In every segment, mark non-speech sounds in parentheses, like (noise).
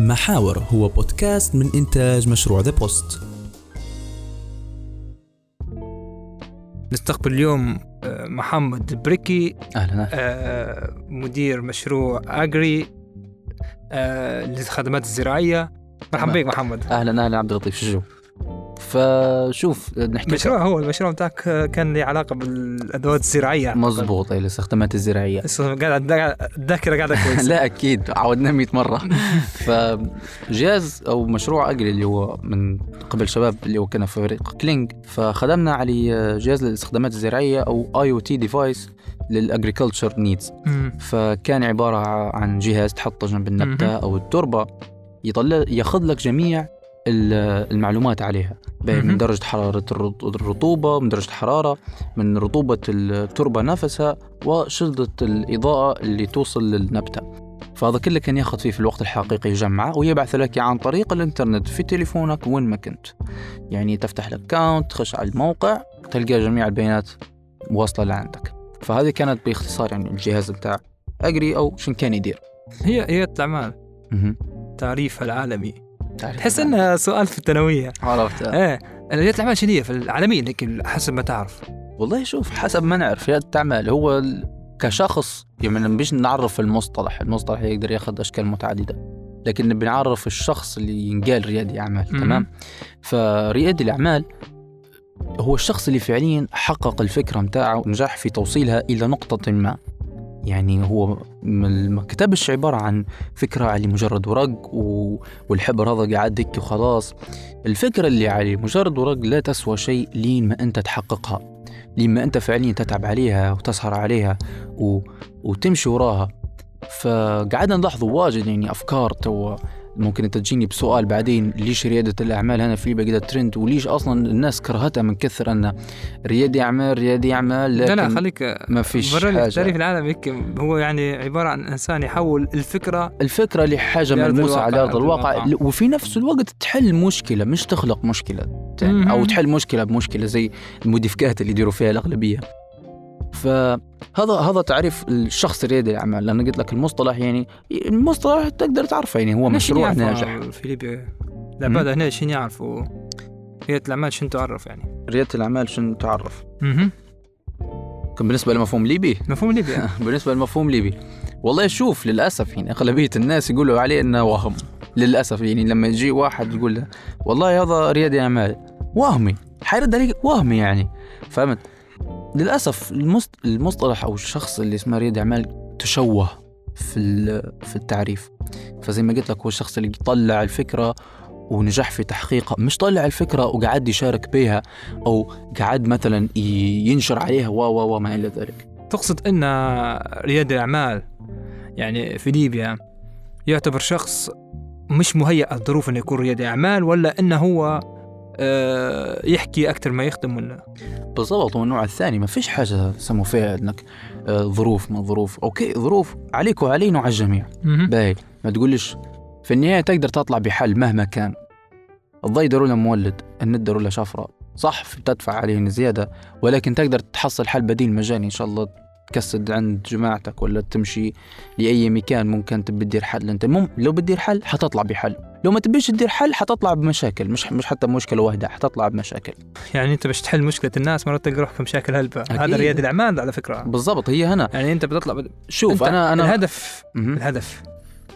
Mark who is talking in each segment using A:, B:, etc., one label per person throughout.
A: محاور هو بودكاست من إنتاج مشروع the post
B: نستقبل اليوم آه، محمد بريكي
C: أهلا
B: آه، مدير مشروع أجري آه، للخدمات الزراعية. مرحبا بك محمد.
C: أهلا أهلا عبد اللطيف. شو فشوف نحكي
B: مشروع هو المشروع بتاعك كان له علاقة بالأدوات الزراعية.
C: مزبوط اي الاستخدامات
B: الزراعية. قاعد الذاكره قاعدة كويسة. (laughs)
C: لا أكيد. عودنا 100 مرة. فجهاز أو مشروع أجري اللي هو من قبل شباب اللي هو كان في فريق كلينج. فخدمنا عليه جهاز للاستخدامات الزراعية أو IoT device لل agriculture
B: needs.
C: فكان عبارة عن جهاز تحطه جنب
B: النبتة.
C: أو التربة يطلع ياخذ لك جميع المعلومات عليها. من. درجة حرارة الرط- الرطوبة من درجة الحرارة من رطوبة التربة نفسها وشدة الإضاءة اللي توصل للنبتة. فهذا كله كان ياخذ فيه في الوقت الحقيقي يجمعه ويبعث لك عن طريق الإنترنت في تليفونك وين ما كنت. يعني تفتح لك أكاونت تخش على الموقع تلقى جميع البيانات واصلة لعندك. فهذه كانت باختصار يعني الجهاز بتاع أجري أو شن كان يدير.
B: هي هي الأعمال.
C: مهم.
B: تعريفها العالمي. تحس إنها سؤال في الثانوية.
C: عرفت.
B: إيه. رياده الاعمال شنو هي في العالمين هيك حسب ما تعرف.
C: والله شوف حسب ما نعرف ريادة الأعمال هو كشخص يعني نبيش نعرف المصطلح المصطلح يقدر ياخذ أشكال متعددة. لكن نبي نعرف الشخص اللي ينقال ريادي أعمال
B: مم.
C: تمام؟ فريادي الأعمال هو الشخص اللي فعليا حقق الفكرة متاعه ونجح في توصيلها إلى نقطة ما. يعني هو ما كتبش عبارة عن فكرة على مجرد ورق. والحبر هذا قاعد هيك وخلاص الفكرة اللي على مجرد ورق لا تسوى شيء لين ما أنت تحققها لين ما أنت فعليا تتعب عليها وتسهر عليها و... وتمشي وراها فقعدنا نلاحظ واجد يعني أفكار تو ممكن أنت تجيني بسؤال بعدين ليش ريادة الأعمال هنا في بقيت ترند وليش أصلا الناس كرهتها من كثر أن ريادي أعمال ريادي أعمال
B: لا لا
C: لكن
B: خليك
C: ما فيش
B: برا
C: حاجة.
B: التعريف العالمي. هيك هو يعني عبارة عن إنسان يحول
C: الفكرة
B: لأرض
C: ملموسة
B: الواقع،
C: على أرض الواقع.
B: الواقع.
C: وفي نفس الوقت تحل مشكلة مش تخلق يعني أو
B: مهم.
C: تحل مشكلة بمشكلة زي الموديفيكات اللي يديروا فيها الأغلبية. فهذا هذا تعريف الشخص ريادي الأعمال لأن قلت لك المصطلح يعني المصطلح تقدر تعرفه يعني هو مشروع ناجح.
B: في ليبيا العباد هنا شنو يعرفوا ريادة الأعمال شنو تعرف يعني؟
C: ريادة الأعمال شنو تعرف؟
B: أها
C: كان بالنسبة لمفهوم ليبي؟
B: مفهوم ليبيا (laughs)
C: بالنسبة لمفهوم ليبي. والله شوف للأسف يعني أغلبية الناس يقولوا عليه إنه وهم. للأسف يعني لما يجي واحد يقول له والله هذا ريادي أعمال وهمي حيرد عليك وهمي يعني. فهمت؟ للأسف المست... المصطلح أو الشخص اللي اسمه ريادي أعمال تشوه في في التعريف. فزي ما قلت لك هو الشخص اللي طلع الفكرة ونجح في تحقيقها مش طلع الفكرة وقعد يشارك بها أو قعد مثلا ينشر عليها و و و ما إلى ذلك.
B: تقصد إن رياده الاعمال يعني في ليبيا يعتبر شخص مش مهيأ الظروف إنه يكون ريادي اعمال ولا إنه هو يحكي أكثر ما يخدم ولا.
C: بالضبط هو النوع الثاني ما فيش حاجة سموا فيها إنك آه، ظروف ما ظروف. أوكي ظروف عليك وعلينا وعلى الجميع. باهي. ما تقولش في النهاية تقدر تطلع بحل مهما كان. الضي له مولد النت داروا له شفرة. صح بتدفع عليه زيادة ولكن تقدر تحصل حل بديل مجاني إن شاء الله تكسد عند جماعتك ولا تمشي لأي مكان ممكن تبي تدير حل. أنت مم لو بتدير حل حتطلع بحل. لو ما تبيش تدير حل حتطلع بمشاكل مش مش حتى مشكلة واحدة حتطلع بمشاكل.
B: يعني أنت باش تحل مشكلة الناس مرات تلقى روحك مشاكل هلبة. هذا. ريادي الأعمال على فكرة.
C: بالضبط هي هنا.
B: يعني أنت بتطلع بد...
C: شوف
B: أنت
C: أنا أنا
B: الهدف
C: مهم.
B: الهدف.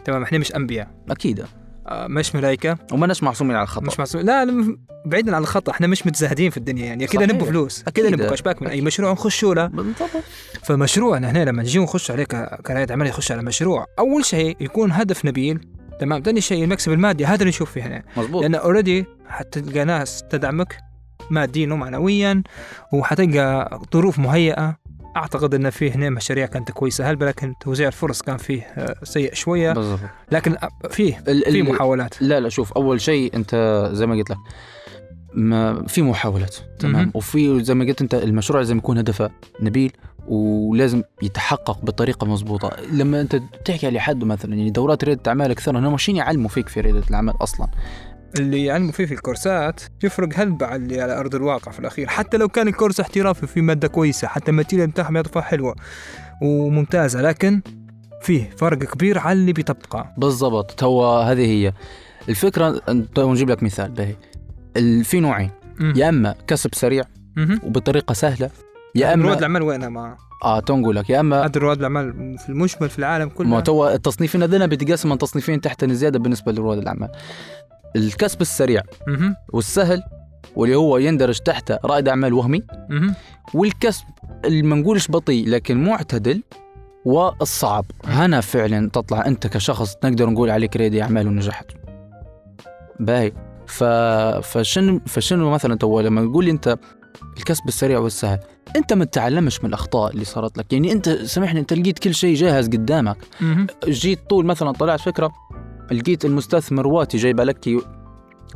B: تمام إحنا مش
C: أنبياء.
B: أكيد. مش ملائكه
C: وماناش معصومين على الخطأ.
B: مش معصوم. لا لا، بعيدا عن الخطأ. إحنا مش متزاهدين في الدنيا يعني.
C: أكيد.
B: نبغى فلوس أكيد
C: أكيد.
B: نبغى اشباك من أي مشروع نخشوا له
C: بالضبط.
B: فمشروعنا هنا لما نجي نخش عليه كرائد عمل يخش على مشروع أول شيء يكون هدف نبيل. تمام؟ ثاني شيء المكسب المادي هذا اللي نشوف فيه هنا.
C: مزبوط
B: لأن اوريدي حتلقى ناس تدعمك ماديا ومعنويا وحتلقى ظروف مهيئة. أعتقد إن فيه هنا مشاريع كانت كويسة. هل لكن توزيع الفرص كان فيه آه، سيء شوية؟
C: بالضبط.
B: لكن فيه
C: ال-
B: في محاولات.
C: لا لا شوف أول شيء أنت زي ما قلت لك ما في محاولات تمام. وفي زي ما قلت أنت المشروع لازم يكون هدفه نبيل ولازم يتحقق بطريقة مضبوطة. لما أنت تحكي على حد مثلا يعني دورات ريادة اعمال أكثر هم ماشيين يعلموا فيك في ريادة الأعمال أصلا؟
B: اللي يعلموا فيه في الكورسات يفرق هلبة على اللي على أرض الواقع في الأخير. حتى لو كان الكورس احترافي في مادة كويسة حتى الماتيريال بتاعهم يعطوها حلوة وممتازة لكن فيه فرق كبير على اللي بيطبقه
C: بالضبط. هو هذه هي. الفكرة أنت- نجيب لك مثال ال- في نوعين. يا إما كسب سريع. وبطريقة سهلة يا
B: رواد
C: إما
B: الأعمال وينها؟ ما.
C: آه تنقول لك يا إما
B: هذا رواد الأعمال في المجمل في العالم كله.
C: ما تو التصنيفين هذول بيتقسم من تصنيفين تحت زيادة بالنسبة لرواد الأعمال. الكسب السريع. والسهل واللي هو يندرج تحت رائد أعمال وهمي. والكسب اللي ما نقولش بطيء لكن معتدل والصعب. هنا فعلا تطلع أنت كشخص نقدر نقول عليك ريادي اعمال ونجحت باهي. ف... فشنو فشنو مثلا تو؟ لما نقول أنت الكسب السريع والسهل أنت ما تتعلمش من الأخطاء اللي صارت لك. يعني أنت سامحني أنت لقيت كل شيء جاهز قدامك. جيت طول مثلا طلعت فكرة لقيت المستثمر واتي جايبه لك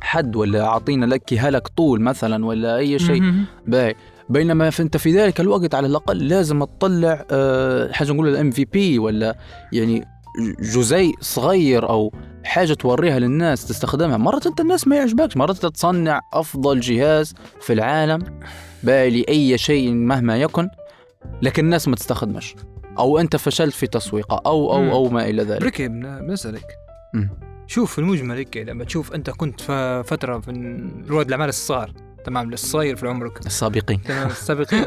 C: حد ولا أعطينا لك هلك طول مثلا ولا أي شيء. باهي بينما انت في ذلك الوقت على الأقل لازم تطلع أه حاجة نقول الام في بي ولا يعني جزيء صغير أو حاجة توريها للناس تستخدمها مرات أنت الناس ما يعجبكش مرات تصنع أفضل جهاز في العالم باهي لأي شيء مهما يكن لكن الناس ما تستخدمش أو أنت فشلت في تسويقه أو
B: أو.
C: أو ما إلى ذلك
B: بركي
C: مم.
B: شوف في المجمل هيك لما تشوف أنت كنت في فترة في رواد الأعمال الصغار. تمام الصغير في عمرك
C: السابقين.
B: تمام السابقين.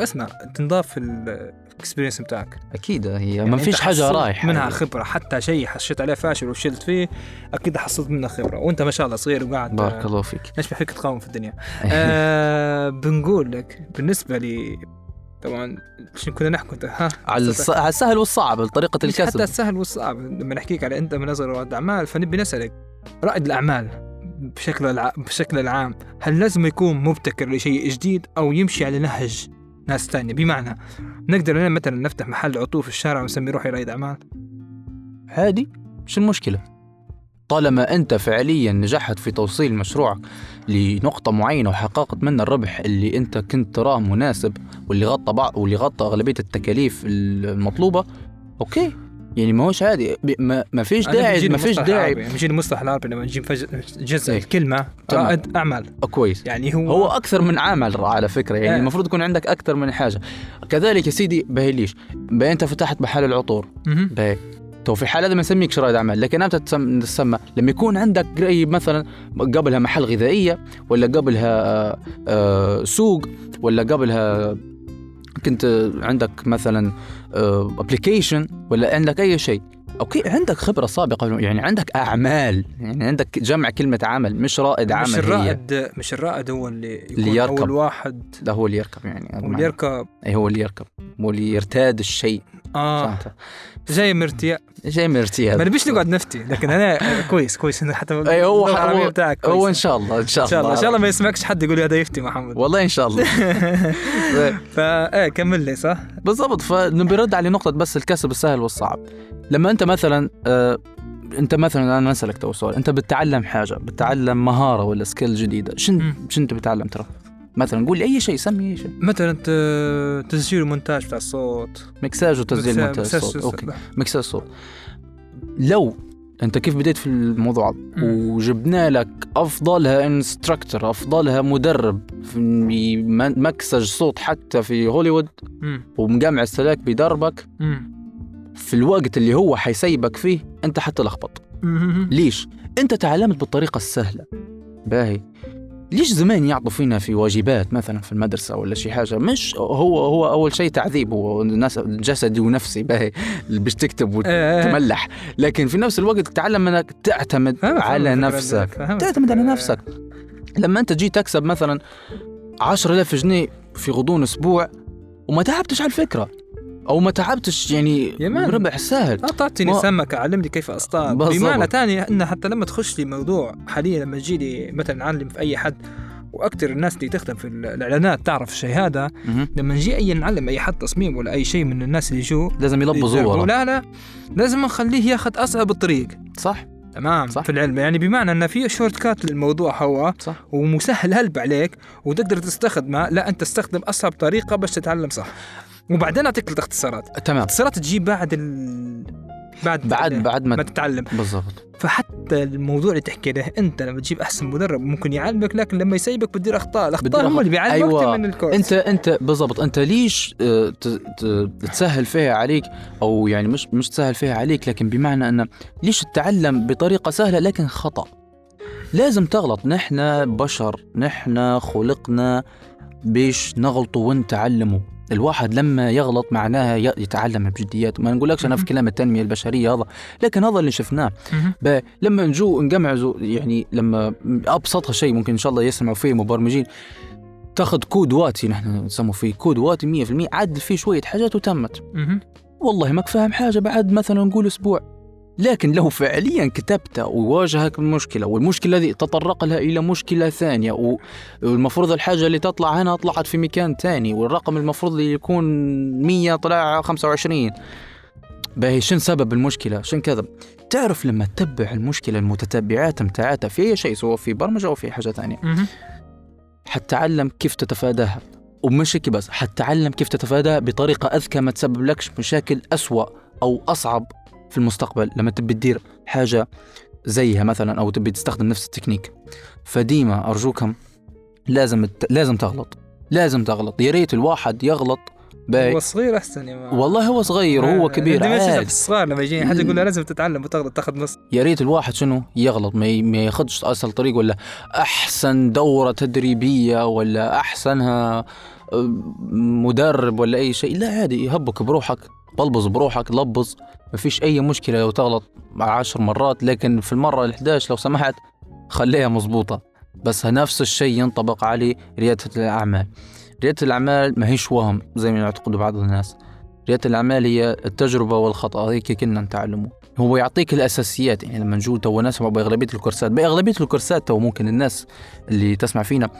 B: اسمع تنضاف في الاكسبيرينس بتاعك.
C: أكيد هي
B: يعني
C: ما فيش
B: حاجة
C: رايحة.
B: منها خبرة حتى شيء حشيت عليه فاشل وفشلت فيه أكيد حصلت منه خبرة. وأنت ما شاء الله صغير وقاعد
C: بارك الله فيك.
B: نشبه فيك تقاوم في الدنيا؟ (laughs) آه بنقول لك بالنسبة لي طبعا شنو كنا نحكي ها
C: على الص- على السهل والصعب طريقه
B: مش حتى
C: الكسب
B: السهل والصعب لما نحكيك على أنت من نظر رواد الاعمال فنبي نسألك رائد الأعمال بشكل الع... بشكل العام هل لازم يكون مبتكر لشيء جديد أو يمشي على نهج ناس تانية بمعنى نقدر لنا مثلا نفتح محل عطور في الشارع ونسميه روحي رائد أعمال؟
C: عادي شو المشكلة؟ طالما أنت فعليا نجحت في توصيل مشروعك لنقطة معينة وحققت منها الربح اللي أنت كنت تراه مناسب واللي غطى بعض واللي غطى أغلبية التكاليف المطلوبة أوكي. يعني ما هوش عادي. ما, ما فيش داعي ما فيش داعي.
B: بيجيني المصطلح العربي لما نجي نجزء
C: إيه.
B: الكلمة.
C: تمام.
B: رائد أعمال.
C: آه، كويس.
B: يعني هو
C: هو أكثر من عمل على فكرة. يعني
B: إيه.
C: المفروض يكون عندك أكثر من حاجة. كذلك يا سيدي بهيليش. بقى أنت فتحت محل العطور. تو في الحالة هذا ما نسميك رائد أعمال لكن تسم- تسمى لما يكون عندك قري مثلا قبلها محل غذائية ولا قبلها آه، آه، سوق ولا قبلها كنت عندك مثلا application ولا عندك أي شيء. أوكي عندك خبرة سابقة يعني عندك أعمال يعني عندك جمع كلمة عمل مش رائد عمل
B: مش
C: هي.
B: الرائد مش الرائد هو اللي يكون
C: اللي يركب.
B: اول واحد
C: ده هو اللي يركب يعني.
B: هو اللي. يركب.
C: اي هو اللي يركب هو اللي يرتاد الشيء.
B: آه.
C: فهمت
B: زي مرتيا
C: جاي من
B: ما نبيش نقعد نفتي لكن أنا (laughs) كويس كويس إنه حتى
C: اي هو هو,
B: بتاعك كويس.
C: هو إن شاء الله إن شاء
B: إن
C: الله
B: شاء الله. إن شاء الله ما يسمعكش حد يقول هذا يفتي محمد.
C: والله إن شاء الله. (laughs)
B: فا إيه كمل لي صح؟
C: بالضبط فنبي نرد على نقطة بس الكسب السهل والصعب. لما أنت مثلا آه أنت مثلا أنا أسألك تو سؤال أنت بتتعلم حاجة بتتعلم مهارة ولا skill جديدة شن. شن أنت بتتعلم ترى؟ مثلا قول لي أي شيء سمي أي شيء.
B: مثلا تسجيل ومونتاج بتاع الصوت.
C: مكساج وتسجيل مونتاج
B: مكساج-
C: صوت. أوكي. مكساج صوت. لو أنت كيف بديت في الموضوع. وجبنا لك أفضلها انستراكتور أفضلها مدرب في مكسج صوت حتى في هوليوود. ومجمع السلاك بيدربك. في الوقت اللي هو حيسيبك فيه أنت حتلخبط. ليش؟ أنت تعلمت بالطريقة السهلة. باهي. ليش زمان يعطوا فينا في واجبات مثلا في المدرسة ولا شي حاجة؟ مش هو هو أول شيء تعذيب هو الناس جسدي ونفسي باهي اللي باش تكتب
B: إيه.
C: وتملح لكن في نفس الوقت تتعلم إنك تعتمد على نفسك. تعتمد على. نفسك. لما أنت تجي تكسب مثلا 10000 جنيه في غضون أسبوع وما تعبتش على الفكرة. أو ما تعبتش يعني. ربح سهل
B: لا تعطيني
C: ما-
B: سمكة علمني كيف
C: أصطاد.
B: بمعنى تاني انه حتى لما تخش لي موضوع حاليا لما تجي لي مثلا أعلم في أي حد وأكثر الناس اللي تخدم في الإعلانات تعرف الشيء هذا. لما نجي أي نعلم أي حد تصميم ولا أي شيء من الناس اللي جو
C: لازم. ورا
B: لا لا لازم نخليه ياخذ أصعب الطريق
C: صح
B: تمام
C: صح.
B: في العلم يعني بمعنى انه في shortcut للموضوع هو
C: صح
B: ومسهل هلب عليك وتقدر تستخدمه لا أنت تستخدم أصعب طريقة باش تتعلم صح وبعدين أعطيك الاختصارات
C: تمام.
B: الاختصارات تجي بعد ال... بعد
C: بعد بعد
B: ما
C: ما
B: تتعلم.
C: بالضبط.
B: فحتى الموضوع اللي تحكي ده أنت لما تجيب أحسن مدرب ممكن يعلمك لكن لما يسيبك بتدير أخطاء
C: الأخطاء
B: هم. اللي بيعلمك
C: أيوة.
B: من الكورس.
C: انت انت بالضبط. أنت ليش آه، تسهل فيها عليك؟ أو يعني مش مش تسهل فيها عليك لكن بمعنى انه ليش تتعلم بطريقة سهلة لكن خطأ؟ لازم تغلط. نحن بشر نحن خلقنا باش نغلطوا ونتعلموا الواحد لما يغلط معناها يتعلم بجديات. ما نقولكش أنا في. كلام التنمية البشرية هذا لكن هذا اللي شفناه. لما نجو نجمع يعني لما أبسطها شيء ممكن إن شاء الله يسمعوا فيه مبرمجين تاخذ كود واتي نحن نسموه فيه كود واتي 100% عدل فيه شوية حاجات وتمت. والله ما فاهم حاجة بعد مثلا نقول أسبوع. لكن لو فعليا كتبت وواجهك المشكلة والمشكلة هذه تطرق لها إلى مشكلة ثانية و- والمفروض الحاجة اللي تطلع هنا طلعت في مكان ثاني والرقم المفروض اللي يكون 100 طلع 25 باهي شن سبب المشكلة؟ شن كذا تعرف لما تتبع المشكلة المتتبعات متاعتها في أي شيء سواء في برمجة أو في حاجة ثانية.
B: مهم.
C: حتتعلم كيف تتفاداها. ومش هيك بس حتتعلم كيف تتفاداها بطريقة أذكى ما تسبب لكش مشاكل أسوأ أو أصعب في المستقبل لما تبي تدير حاجة زيها مثلا أو تبي تستخدم نفس التكنيك. فديما أرجوكم لازم الت... لازم تغلط. لازم تغلط. يا ريت الواحد يغلط باي
B: هو صغير أحسن يا man
C: والله هو صغير هو كبير
B: عادي. في الصغار لما يجيني حد يقول له لازم تتعلم وتغلط تاخذ نص.
C: يا ريت الواحد شنو يغلط ما ما ياخذش أسهل طريق ولا أحسن دورة تدريبية ولا أحسنها آه، مدرب ولا أي شيء. لا عادي يهبك بروحك. بلبز بروحك ما فيش أي مشكلة لو تغلط عشر مرات لكن في المرة ال11 لو سمحت خليها مزبوطه بس نفس الشيء ينطبق على ريادة الأعمال. ريادة الأعمال ما هيش وهم زي ما يعتقدوا بعض الناس. ريادة الأعمال هي التجربة والخطأ هيك كنا نتعلمه. هو يعطيك الأساسيات يعني لما نجو تو نسمع بأغلبية الكورسات. بأغلبية الكورسات تو ممكن الناس اللي تسمع فينا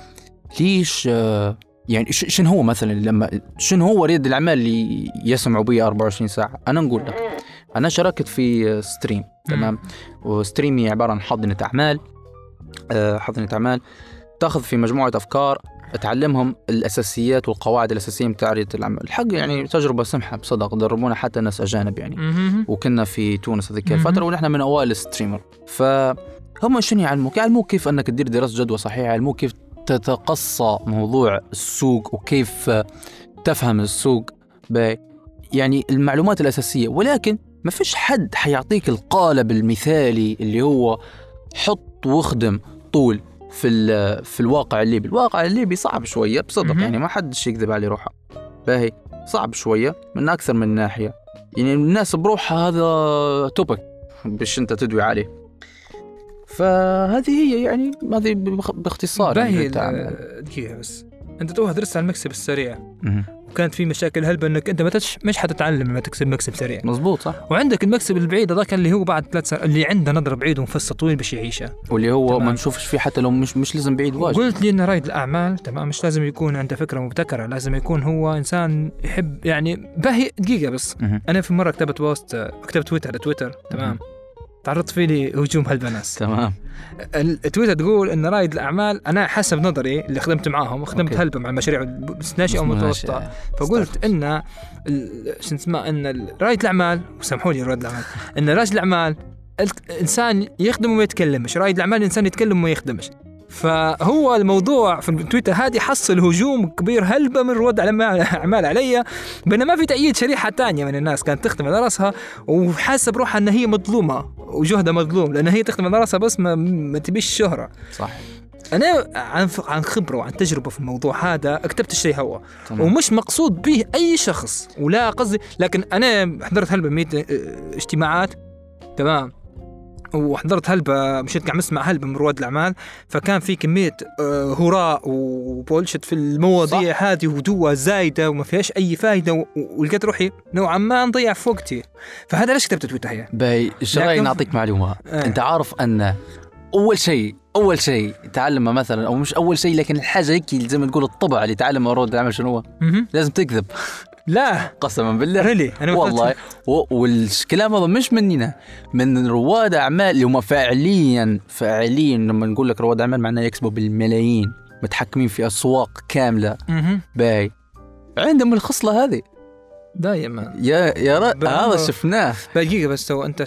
C: ليش آه، يعني شنو هو مثلا لما شنو هو رياد الأعمال اللي يسمعوا بي 24 ساعة؟ أنا نقول لك. أنا شاركت في ستريم تمام؟ وستريمي عبارة عن حاضنة أعمال. آه، حاضنة أعمال. تأخذ في مجموعة أفكار تعلمهم الأساسيات والقواعد الأساسية بتاع رياده الأعمال. الحق يعني تجربة سمحة بصدق دربونا حتى ناس أجانب يعني. وكنا في تونس هذيك. الفترة ونحن من اوائل الستريمر فهم شنو يعلموك؟ يعلموك كيف أنك تدير دراسة جدوى صحيحة، يعلموك كيف تتقصى موضوع السوق وكيف تفهم السوق باي يعني المعلومات الأساسية. ولكن ما فيش حد حيعطيك القالب المثالي اللي هو حط واخدم طول في ال- في الواقع الليبي، الواقع الليبي صعب شوية بصدق. يعني ما حدش يكذب عليه روحه. باهي صعب شوية من أكثر من ناحية. يعني الناس بروحها هذا توبك باش أنت تدوي عليه. فهذه هي يعني هذه باختصار
B: باهي
C: يعني.
B: ال- دقيقة بس. أنت توها درست على المكسب السريع. وكانت في مشاكل هلبة إنك أنت ما مش حتتعلم لما تكسب مكسب سريع.
C: مزبوط صح.
B: وعندك المكسب البعيد هذاك اللي هو بعد ثلاث سنوات اللي عنده نظرة بعيد ومفصل طويل باش يعيشها
C: واللي هو
B: تمام.
C: ما نشوفش فيه حتى لو مش مش لازم بعيد واجد.
B: قلت لي إن رائد الأعمال تمام مش لازم يكون عنده فكرة مبتكرة لازم يكون هو إنسان يحب يعني باهي. دقيقة بس.
C: مهم.
B: أنا في مرة كتبت بوست كتبت تويتر على تويتر تمام. تعرضت فيه لهجوم هالبناس
C: تمام.
B: التويتر تقول إن رائد الأعمال أنا حسب نظري اللي خدمت معاهم خدمت. هلبة مع المشاريع الناشئه والمتوسطه فقلت إن شو اسمه إن رائد الأعمال وسامحوا لي رائد الأعمال إن رائد الأعمال الانسان يخدم وما يتكلمش رائد الأعمال الانسان يتكلم وما يخدمش فهو الموضوع في التويتر هذه حصل هجوم كبير. هلبة من رواد الأعمال- أعمال علي؟ بينما ما في تأييد شريحة تانية من الناس كانت تخدم على رأسها وحاسة بروحها إن هي مظلومة وجهدها مظلوم لأن هي تخدم على رأسها بس ما, ما تبيش شهرة.
C: صح
B: أنا عن عن خبرة وعن تجربة في الموضوع هذا كتبت الشيء هو.
C: تمام.
B: ومش مقصود به أي شخص ولا قصدي لكن أنا حضرت هلبة اجتماعات تمام؟ وحضرت هلبة مشيت قاعد اسمع هلبة من رواد الأعمال فكان في كمية آه، هراء وبولشت في المواضيع هذه ودوة زايدة وما فيهاش أي فائده و- ولقيت روحي نوعا ما نضيع في وقتي فهذا ليش كتبت تويتر هي؟
C: باي
B: لكن-
C: نعطيك معلومة.
B: آه.
C: أنت عارف أن أول شيء أول شيء تعلمه مثلا أو مش أول شيء لكن الحاجة هيك زي ما تقول الطبع اللي تعلمه رود العمل شنو هو؟ لازم تكذب.
B: لا.
C: قسما بالله.
B: ريلي أنا
C: والله. والكلام هذا مش مننا من رواد أعمال اللي هم فعليا فعليا لما نقول لك رواد أعمال معناه يكسبوا بالملايين متحكمين في أسواق
B: كاملة.
C: باي. عندهم الخصلة هذه.
B: دائما
C: يا يا هذا شفناه.
B: دقيقة بس هو أنت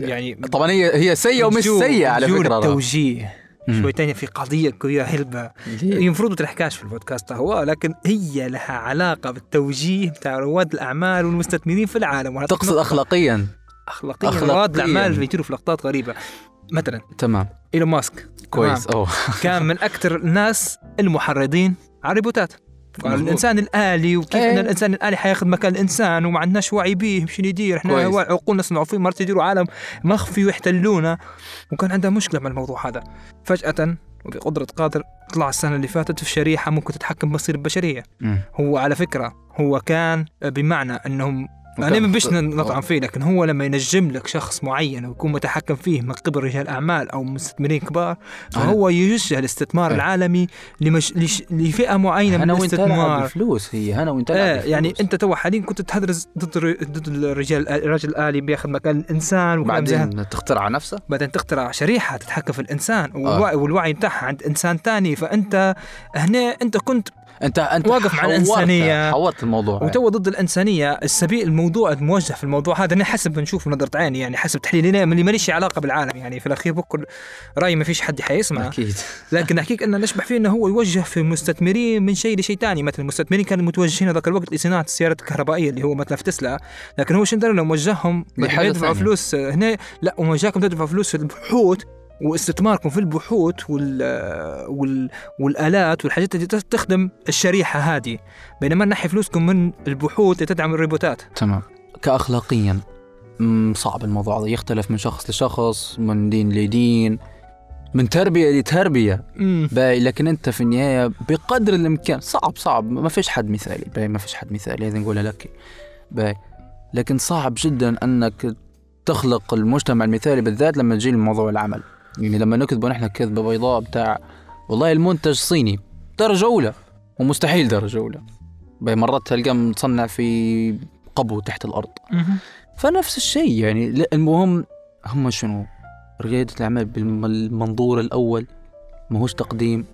B: يعني
C: طبعا هي هي سيئة ومش سيئة على فكرة
B: التوجيه. شويتين في قضية
C: ليه؟
B: هي المفروض ما تحكاش في البودكاست هو لكن هي لها علاقة بالتوجيه بتاع رواد الأعمال والمستثمرين في العالم.
C: تقصد اخلاقيا
B: اخلاقيا.
C: أخلاقياً.
B: رواد الأعمال بيجروا في لقطات غريبة. مثلا
C: تمام.
B: إيلون ماسك.
C: كويس. أوه. (laughs)
B: كان من أكثر الناس المحرضين على الريبوتات. الإنسان الآلي وكيف
C: إيه.
B: ان الإنسان الآلي حياخذ مكان الإنسان وما عندناش وعي به شنو يدير إحنا عقولنا صنعوا فيه مرات يديروا عالم مخفي ويحتلونا وكان عندها مشكلة مع الموضوع هذا. فجأة وبقدره قادر طلع السنة اللي فاتت في شريحة ممكن تتحكم بمصير البشريه
C: مم.
B: هو على فكرة هو كان بمعنى أنهم
C: أنا
B: ما بيش
C: أوه.
B: نطعن فيه لكن هو لما ينجم لك شخص معين ويكون متحكم فيه من قبل رجال أعمال أو مستثمرين كبار فهو يوجه الاستثمار
C: إيه.
B: العالمي لمش... لش... لفئة معينة من الاستثمار
C: بالفلوس هي أنا وانت نلعب
B: يعني. أنت تو حاليا كنت تهدرز ضد ضد الرجال الرجل الآلي بياخذ مكان الإنسان.
C: بعدين تخترع نفسه
B: بعدين تخترع شريحة تتحكم في الإنسان
C: آه.
B: والوعي, والوعي بتاعها عند إنسان تاني فأنت هنا أنت كنت
C: انت أنت
B: واقف مع الإنسانية.
C: حورت الموضوع.
B: وتو ضد الإنسانية السبيل الموضوع الموجه في الموضوع هذا. أنا حسب بنشوف نظره عيني يعني حسب تحليلي. اللي ماليش علاقة بالعالم يعني في الأخير بكل رأيي ما فيش حد حيسمع.
C: أكيد. (laughs)
B: لكن أحكيك أن نشبح فيه أنه هو يوجه في المستثمرين من شيء لشيء ثاني مثلا المستثمرين كانوا متوجهين هذاك الوقت لصناعة السيارات الكهربائية اللي هو مثلا في تسلا. لكن هو شندر لو موجههم يدفعوا. فلوس هنا لا وموجهكم تدفعوا فلوس في البحوث واستثماركم في البحوث وال... وال... والآلات والحاجات اللي تخدم الشريحة هذه. بينما نحي فلوسكم من البحوث لتدعم الروبوتات.
C: تمام. كاخلاقيا صعب الموضوع هذا. يختلف من شخص لشخص من دين لدين من تربية لتربية.
B: امم
C: باي لكن أنت في النهاية بقدر الإمكان صعب صعب. ما فيش حد مثالي. باي ما فيش حد مثالي. هذه نقولها لك. باي. لكن صعب جدا أنك تخلق المجتمع المثالي بالذات لما تجي لموضوع العمل. يعني لما نكذب نحن كذبة بيضاء بتاع والله المنتج صيني درجة أولى ومستحيل درجة أولى. مرات تلقاه متصنع في قبو تحت الأرض. فنفس الشيء يعني المهم هم شنو؟ ريادة الأعمال بالمنظور الأول ما هوش تقديم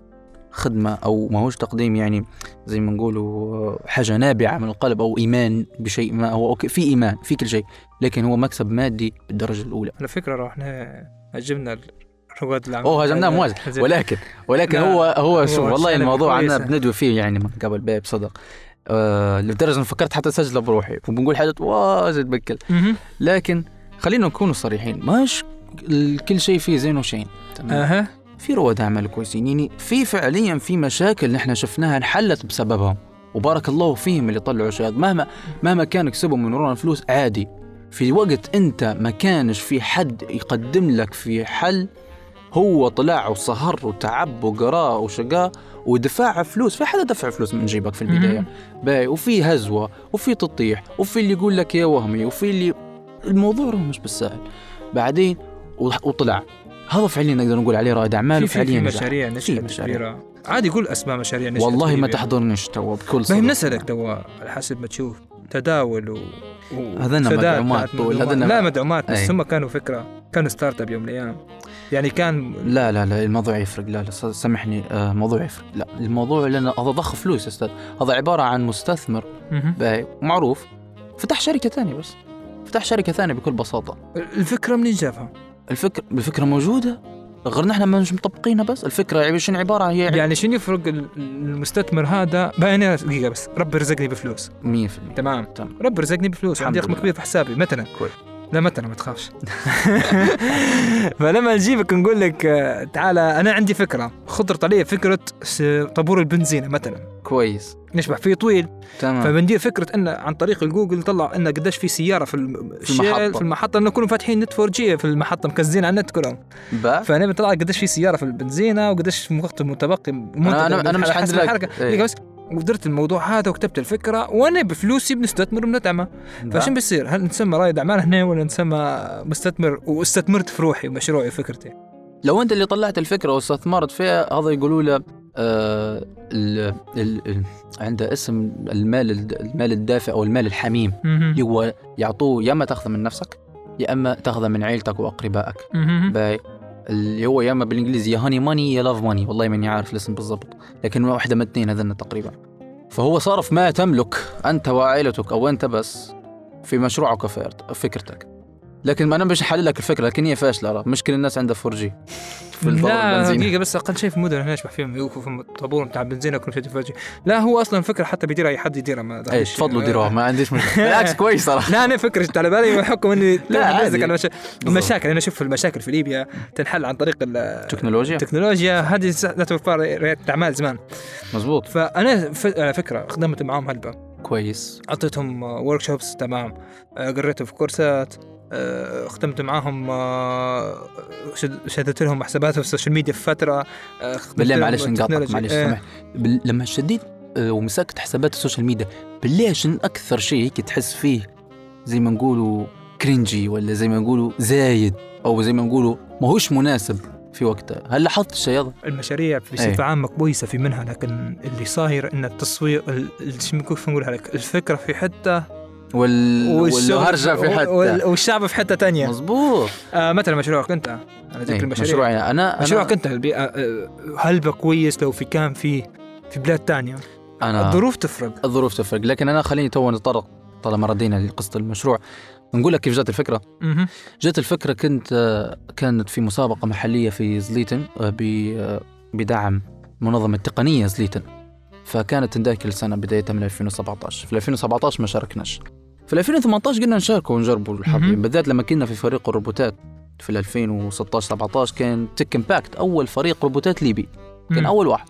C: خدمة أو ما هوش تقديم يعني زي ما نقولوا حاجة نابعة من القلب أو إيمان بشيء ما هو أوكي في إيمان في كل شيء لكن هو مكسب مادي بالدرجة الأولى.
B: على فكرة رحنا هجمنا رواد الاعمال
C: أوه هجمناه مواجه ولكن ولكن هو هو شوف والله الموضوع
B: كويسة.
C: بندوي فيه يعني من قبل باب صدق. آه لدرجة إن فكرت حتى أسجله بروحي. وبنقول حاجات واجد بكل. لكن خلينا نكون صريحين. ماش ال- كل شيء فيه زين وشين. تمام؟
B: أها.
C: في رواد أعمال كويسين. يعني في فعليا في مشاكل نحن شفناها انحلت بسببهم. وبارك الله فيهم اللي طلعوا شهاد مهما مهما كان كسبوا من ورانا فلوس عادي. في وقت أنت ما كانش في حد يقدم لك في حل هو طلع وسهر وتعب وقرا وشقاه ودفع فلوس في حدا دفع فلوس من جيبك في
B: البداية.
C: باي وفي هزوة وفي تطيح وفي اللي يقول لك يا وهمي وفي اللي الموضوع هو مش بالسهل بعدين وطلع هذا فعليا نقدر نقول عليه رائد
B: أعمال
C: وفعليا
B: في. مشاريع نشأت. كبيرة عادي قول أسماء مشاريع نشأت
C: والله ما. تحضرنيش تو بكل
B: ما
C: صدق
B: بنسألك توا على حسب ما تشوف تداول و... و...
C: هذنا مدعومات. هذنا-
B: لا مدعومات بس. هم كانوا فكرة كانوا startup يوم من الأيام يعني كان
C: لا لا لا الموضوع يفرق. لا لا سامحني آه، الموضوع يفرق. لا الموضوع لأن هذا ضخ فلوس أستاذ. هذا عبارة عن مستثمر معروف. فتح شركة ثانية بس. فتح شركة ثانية بكل بساطة.
B: الفكرة منين جابها؟
C: الفكرة الفكرة موجودة. غير نحن ما مش مطبقينها بس. الفكرة يعني شنو عبارة؟ هي
B: يعني شنو يفرق ال- المستثمر هذا؟ أنا دقيقة بس. ربي رزقني بفلوس.
C: 100%
B: تمام.
C: تمام.
B: ربي رزقني بفلوس. عندي رقم. كبير في حسابي مثلا.
C: كويس.
B: لا مثلا ما تخافش. (laughs) فلما نجيبك نقول لك آه، تعالى أنا عندي فكرة. خطرت علي فكرة طابور البنزينة مثلا.
C: كويس.
B: نشبح فيه طويل.
C: تمام.
B: فبندير فكرة إن عن طريق الجوجل طلع إن قديش في سيارة في الم- الشيل-
C: المحطة.
B: في المحطة انه كلهم فاتحين نت 4G في المحطة مركزين على النت كلهم. فانا بطلع قديش في سيارة في البنزينة وقديش الوقت المتبقي
C: أنا أنا, مش
B: الحركة.
C: إيه.
B: بس ودرت الموضوع هذا وكتبت الفكرة وأنا بفلوسي بنستثمر وبندعمه
C: با.
B: فشو بيصير؟ هل نسمى رائد اعمال هنا ولا نسمى مستثمر واستثمرت في روحي ومشروعي وفكرتي؟
C: لو أنت اللي طلعت الفكرة واستثمرت فيها هذا يقولوا له آه ال ال ال عنده اسم المال المال الدافع أو المال الحميم اللي هو يعطوه يا أما تأخذه من نفسك يا أما تأخذه من عيلتك
B: وأقربائك.
C: باي اللي هو يا اما بالإنجليزي يا honey money يا love money. والله ماني عارف الاسم بالضبط. لكن واحدة من الاثنين هذين تقريبا. فهو صرف ما تملك أنت وعائلتك أو أنت بس في مشروعك وفكرت- فكرتك. لكن أنا مش حلل لك الفكرة لكن هي فاشلة راه مش كل الناس عندها 4 جي في
B: لا دقيقة بس أقل شيء في المدن هنا يشبح فيهم يوقفوا في الطابور بتاع البنزين يكون شيء تفاجئ لا هو أصلا فكرة حتى بيديرها أي حد يديرها ما.
C: إيش تفضلوا ديروها ما عنديش مشكلة. (laughs) بالعكس كويس صراحة
B: لا أنا فكرة جت على بالي وحكم إني
C: لا،
B: على مشا... المشاكل أنا أشوف المشاكل في ليبيا تنحل عن طريق ال-
C: تكنولوجيا؟
B: التكنولوجيا هذه لا توفر ريادة الاعمال زمان.
C: مزبوط
B: فأنا. على فكرة خدمت معاهم هلبة.
C: كويس.
B: أعطيتهم workshops تمام. آه، قريتهم في كورسات. خدمت معاهم آه، شد- شددت لهم حساباتهم في ال social media في فترة آه،
C: بالله معلش نقاطعك. معلش
B: إيه.
C: بال... لما شديت آه، ومسكت حسابات ال social media بالله شن أكثر شيء هيك تحس فيه زي ما نقولوا cringy ولا زي ما نقولوا زايد أو زي ما نقولوا ماهوش مناسب في وقتها هل لاحظت الشيء هذا
B: المشاريع بصفة
C: إيه.
B: عامة كويسة في منها لكن اللي صاير إن التصوير كيف نقولها لك الفكرة في حتة
C: وال... والهرجة في حتى
B: وال- والشعب في حتة تانية.
C: مزبوط
B: آه مثلا مشروعك أنت أنا ذكر
C: إيه،
B: المشاريع
C: مشروعي أنا.
B: مشروعك أنت آه، آه، هلبة كويس لو في كان في في بلاد تانية؟
C: أنا
B: الظروف تفرق.
C: الظروف تفرق. لكن أنا خليني تو نتطرق طالما ردينا لقصة المشروع. نقول لك كيف جات الفكرة.
B: مهم.
C: جت الفكرة كنت آه، كانت في مسابقة محلية في زليتن بدعم منظمة تقنية زليتن. فكانت ذاك السنة بداية من 2017 في 2017 ما شاركناش. في 2018 قلنا نشاركوا ونجربوا الحظ
B: مهم.
C: بالذات لما كنا في فريق الروبوتات. في 2016 17 كان Tech Impact أول فريق روبوتات ليبي. كان. أول واحد.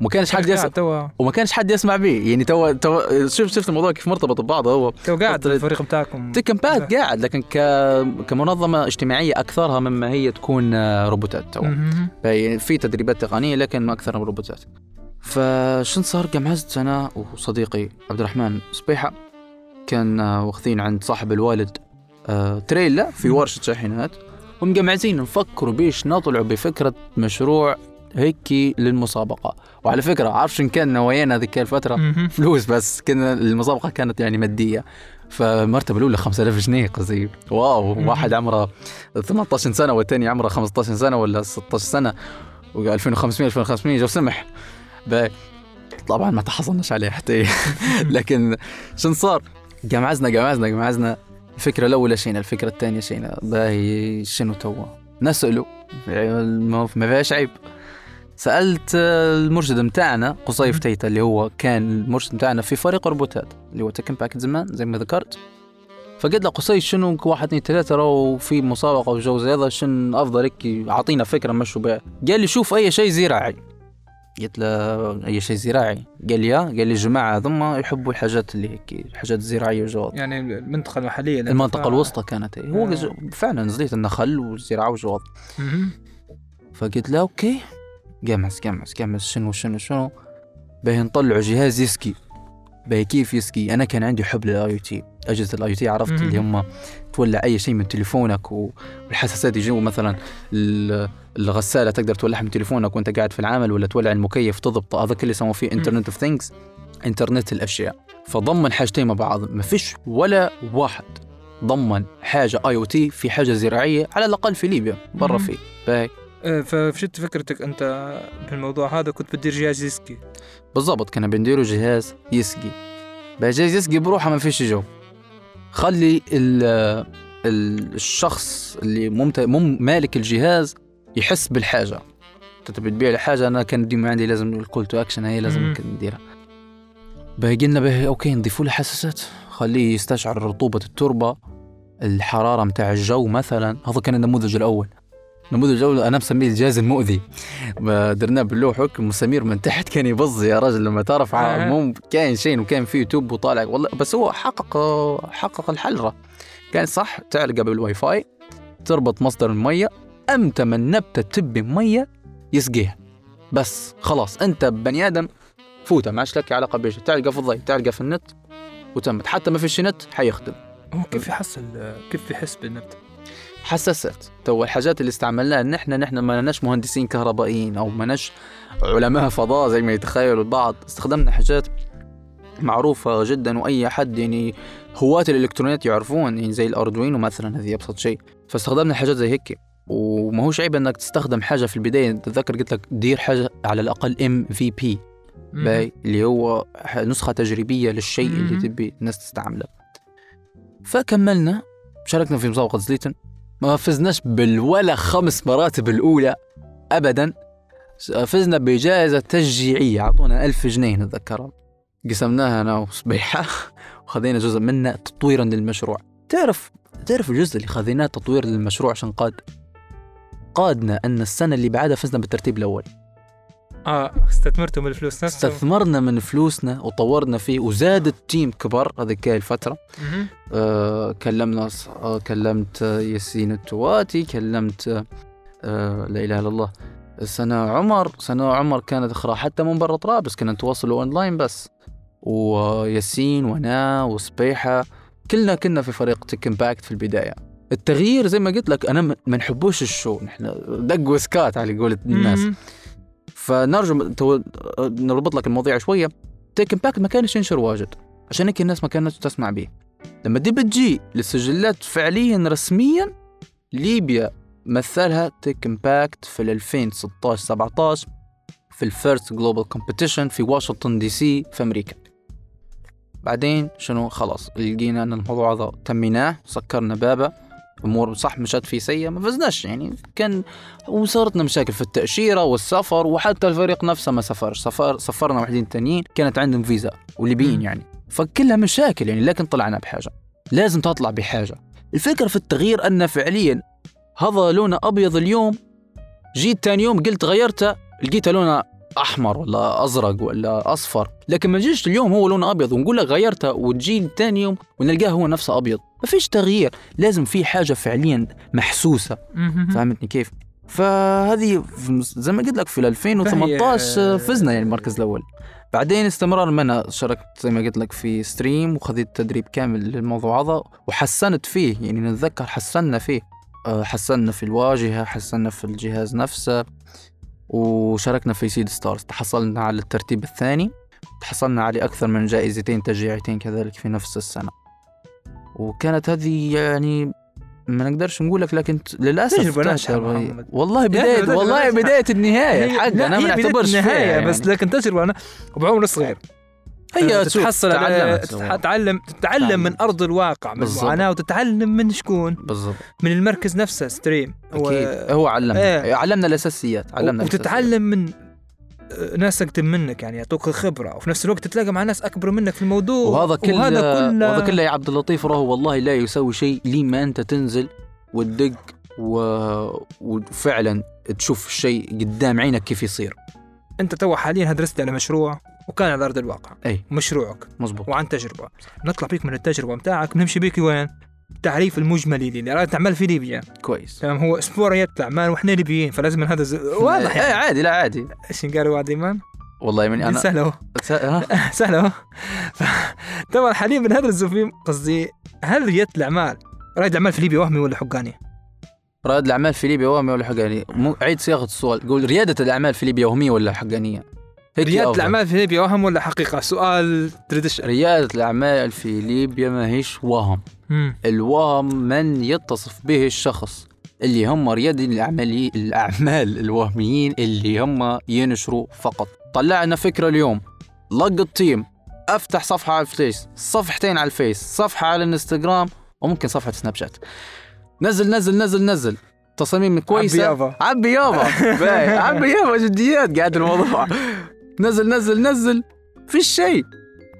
C: وما كانش حد يسمع
B: توا.
C: وما كانش حد يسمع به يعني تو تو شوف شفت الموضوع كيف مرتبط ببعض هو
B: تو قاعد الفريق بتاعكم.
C: Tech Impact قاعد لكن ك... كمنظمة اجتماعية أكثرها مما هي تكون آه، روبوتات تو
B: مهم.
C: فهي في تدريبات تقنية لكن اكثرها روبوتات. فشن صار جمعزت أنا وصديقي عبد الرحمن سبيحة. كان آه، واخذين عند صاحب الوالد آه، تريلا في
B: مم.
C: ورشة شاحنات ومجمعزين نفكروا بيش نطلعوا بفكرة مشروع هيك للمسابقة وعلى فكرة عارف إن كان نوايانا ذيك الفترة
B: مهم. (laughs)
C: فلوس بس كنا المسابقة كانت يعني مادية فالمرتبة الأولى 5000 جنيه قصدي واو. واحد عمره 18 سنة والثاني عمره 15 سنة ولا 16 سنة و 2500 2500 جو سمح. طبعا ما تحصلناش عليه حتى (laughs) لكن شن صار جمعزنا جمعزنا جمعزنا. الفكرة الأولى شينا الفكرة الثانية شينا. باهي شنو توا؟ نسأله ما فيهاش عيب. سألت المرشد متاعنا
B: قصي
C: فتيتة اللي هو كان المرشد متاعنا في فريق روبوتات اللي هو Tech Impact زمان زي ما ذكرت. فقلت له قصي شنو واحد اثنين ثلاثة راهو في مسابقة وجو زي هذا شن أفضل هيك أعطينا فكرة مشوا بها. قال لي شوف أي شيء زراعي قلت له أي شيء زراعي قال لي آه قال لي الجماعة هذوما يحبوا الحاجات اللي هيك الحاجات الزراعية وجو هذا.
B: يعني المنطقة المحلية اللي
C: المنطقة
B: فيها-
C: الوسطى كانت هي. هو
B: آه.
C: فعلا زليتن النخل والزراعة وجو هذا.
B: مهم.
C: فقلت له okay قمص قمص قمص شنو شنو شنو باهي نطلعوا جهاز يسكي باهي كيف يسكي أنا كان عندي حب لل IoT أجهزة ال IoT عرفت. اللي هم تولع أي شيء من تليفونك والحساسات يجوا مثلا الغسالة تقدر تولعها من تليفونك وانت قاعد في العمل ولا تولع المكيف تضبط هذا اللي يسموه فيه internet of things انترنت الأشياء. فضمن حاجتين مع بعض ما فيش ولا واحد ضمن حاجة IoT في حاجة زراعية على الأقل في ليبيا برا. في. باهي
B: آه، فشت فكرتك أنت بالموضوع هذا؟ كنت بتدير جهاز يسكي
C: بالضبط كنا بنديروا جهاز يسقي. جهاز يسقي بروحه ما فيش جو. خلي ال ال- الشخص اللي ممت... مم مالك الجهاز يحس بالحاجة. تبي تبيع الحاجة أنا كان ديما عندي لازم ال call to action هي لازم نديرها. بقى قلنا به okay نضيفوا له حساسات. خليه يستشعر رطوبة التربة الحرارة متاع الجو مثلا. هذا كان النموذج الأول. النموذج الأول أنا مسميه الجهاز المؤذي. درناه باللوح هيك مسامير من تحت كان يبظ يا راجل لما تعرف
B: آه.
C: مو كاين شيء وكان فيه يوتيوب وطالع. والله بس هو حقق حقق الحل كان صح تعلقه بالواي فاي. تربط مصدر المية. إمتى من نبته تبي مية يسقيها. بس خلاص أنت بني آدم فوته ما عادش لك علاقه بيش تعلقة في الضي تعلقة في النت وتمت. حتى ما فيش نت حيخدم.
B: هو كيف يحس ال- كيف يحس بالنبتة
C: حساسات تو الحاجات اللي استعملناها نحن نحن ما لناش مهندسين كهربائيين أو ما لناش علماء فضاء زي ما يتخيلوا البعض. استخدمنا حاجات معروفة جدا وأي حد يعني هواة الإلكترونيات يعرفون يعني زي ال Arduino مثلا هذه أبسط شيء. فاستخدمنا حاجات زي هيك. وما هوش عيب إنك تستخدم حاجة في البداية. تتذكر قلت لك دير حاجة على الأقل
B: MVP.
C: باي اللي هو نسخة تجريبية للشيء اللي
B: مم.
C: تبي الناس تستعمله. فكملنا شاركنا في مسابقة زليتن. ما فزناش بالولا خمس مراتب الأولى أبدا. فزنا بجائزة تشجيعية. أعطونا ألف جنيه نتذكرها. قسمناها أنا وصبيحة (laughs) وخذينا جزء منها تطويرا للمشروع. تعرف تعرف الجزء اللي خذيناه تطوير للمشروع عشان قاد قادنا أن السنة اللي بعدها فزنا بالترتيب الأول.
B: آه استثمرتم الفلوس نفسها
C: استثمرنا من فلوسنا وطورنا فيه وزاد التيم كبر هذيك الفترة.
B: مهم.
C: آه كلمنا آه كلمت ياسين التواتي كلمت آه لا إله إلا الله سنة عمر. سنة عمر كانت أخرى حتى من برا طرابلس كنا نتواصل أونلاين بس. وياسين وأنا وسبيحة كلنا كنا في فريق Tech Impact في البداية. التغيير زي ما قلت لك أنا م- ما نحبوش ال show. نحن دق وسكات على قولة الناس.
B: مهم.
C: فنرجو تو... نربط لك المواضيع شوية. Tech Impact ما كانش ينشر واجد. عشان هيك الناس ما كانت تسمع به لما دي بتجي للسجلات فعليا رسميا ليبيا مثلها Tech Impact في ال 2016 17 في ال FIRST Global competition في واشنطن دي سي في أمريكا. بعدين شنو؟ خلاص لقينا إن الموضوع هذا تميناه سكرنا بابه. امور صح مشت في سيئة ما فزناش. يعني كان وصارتنا مشاكل في التأشيرة والسفر وحتى الفريق نفسه ما سافرش سفر سفرنا واحدين تانيين كانت عندهم فيزا وليبيين. يعني. فكلها مشاكل يعني لكن طلعنا بحاجة. لازم تطلع بحاجة. الفكرة في التغيير أن فعليا هذا لونه أبيض اليوم جيت تاني يوم قلت غيرته لقيته لونه أحمر ولا أزرق ولا أصفر. لكن ما جيش اليوم هو لونه أبيض ونقول لك غيرته وتجي تاني يوم ونلقاه هو نفسه أبيض. ما فيش تغيير لازم في حاجة فعليا محسوسة.
B: مهم.
C: فهمتني كيف؟ فهذه زي ما قلت لك في ال 2018
B: فهي-
C: فزنا يعني المركز الأول. بعدين استمرار منها شاركت زي ما قلت لك في ستريم وخذيت تدريب كامل للموضوع هذا وحسنت فيه. يعني نتذكر حسنا فيه. أه، حسنا في الواجهة حسنا في الجهاز نفسه. وشاركنا في Seedstars تحصلنا على الترتيب الثاني تحصلنا على أكثر من جائزتين تشجيعيتين كذلك في نفس السنة وكانت هذه يعني ما نقدرش نقول لك لكن للأسف
B: محمد.
C: والله
B: بداية.
C: والله بداية
B: النهاية
C: حق
B: أنا
C: ما نعتبرش فيها
B: النهاية
C: يعني.
B: بس لكن تجربة أنا وبعمر صغير
C: هي
B: تتحصل على. تتعلم. تتعلم من. أرض الواقع من. المعاناه وتتعلم من شكون؟
C: بالضبط.
B: من المركز نفسه ستريم.
C: أكيد. هو علمنا.
B: إيه.
C: علمنا الأساسيات علمنا
B: وتتعلم من آه، ناس اقدم منك يعني يعطوك الخبرة. وفي نفس الوقت تتلاقى مع ناس أكبر منك في الموضوع.
C: وهذا كله
B: وهذا كله
C: وهذا كله يا عبد اللطيف راهو والله لا يسوي شيء لما أنت تنزل وتدق و... وفعلا تشوف الشيء قدام عينك كيف يصير.
B: أنت تو حاليا درست على مشروع. وكان على أرض الواقع.
C: أي.
B: مشروعك.
C: مزبوط
B: وعن تجربة. نطلع بيك من التجربة بتاعك نمشي بيك وين؟ التعريف المجملي اللي رائد اعمال في ليبيا.
C: كويس.
B: تمام. هو أسبوع رياده اعمال وإحنا ليبيين فلازم هذا ز... واضح يعني.
C: عادي لا عادي.
B: إيش قالوا وعد إيمان؟
C: والله من أنا
B: سهلة اهو
C: س- ها؟ (laughs)
B: سهلة اهو ف- طبعا حاليا من هذا الزفيم قصدي هل رياده الاعمال رائد الاعمال في ليبيا وهمي ولا حقاني؟
C: رائد الاعمال في ليبيا وهميه ولا حقانيه؟ مو عيد صياغة السؤال. قول ريادة الاعمال في ليبيا وهميه ولا
B: حقانية؟
C: أفضل.
B: الأعمال في ليبيا وهم ولا حقيقة؟ سؤال تردش.
C: ريادة الأعمال في ليبيا ما هيش وهم.
B: مم.
C: الوهم من يتصف به الشخص. اللي هم ريادي الأعمال الأعمال الوهميين اللي هم ينشروا فقط. طلعنا فكرة اليوم. لقط تيم أفتح صفحة على الفيس. صفحتين على الفيس. صفحة على الإنستغرام. وممكن صفحة سناب شات. نزل نزل نزل نزل. تصاميم كويسة.
B: عبي يابا.
C: عبي يابا. (laughs) عبي يابا جديات قاعد الموضوع. نزل نزل نزل. فيش شيء.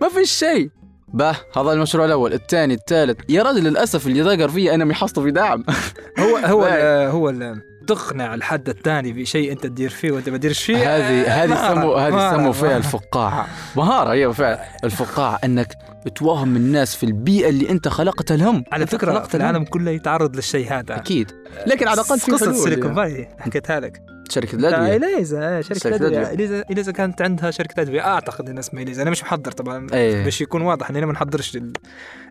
C: ما فيش شيء. به هذا المشروع الأول. الثاني الثالث. يا رجل للأسف اللي ذكر فيه أنا محصته في دعم. (laughs)
B: هو هو (laughs)
C: باي.
B: ال- هو ال- تقنع الحد الثاني بشيء أنت تدير فيه وأنت ما تديرش فيه؟
C: هذه هذه
B: مهارة،
C: سموا هذه سموا فيها
B: مهارة.
C: الفقاعة. مهارة هي فعلا. الفقاعة أنك توهم الناس في البيئة اللي أنت خلقت لهم.
B: على فكرة
C: خلقت.
B: العالم كله يتعرض للشيء هذا.
C: أكيد. لكن على الأقل في
B: قصه
C: Silicon.
B: Valley حكيتها لك.
C: شركة الادويه
B: إليزا شركة
C: شركة
B: ادويه
C: أدوية.
B: إليزا إليزا كانت عندها شركة ادويه أعتقد إن اسمها إليزا. أنا مش محضر طبعا.
C: إيه.
B: باش يكون واضح اننا ما نحضرش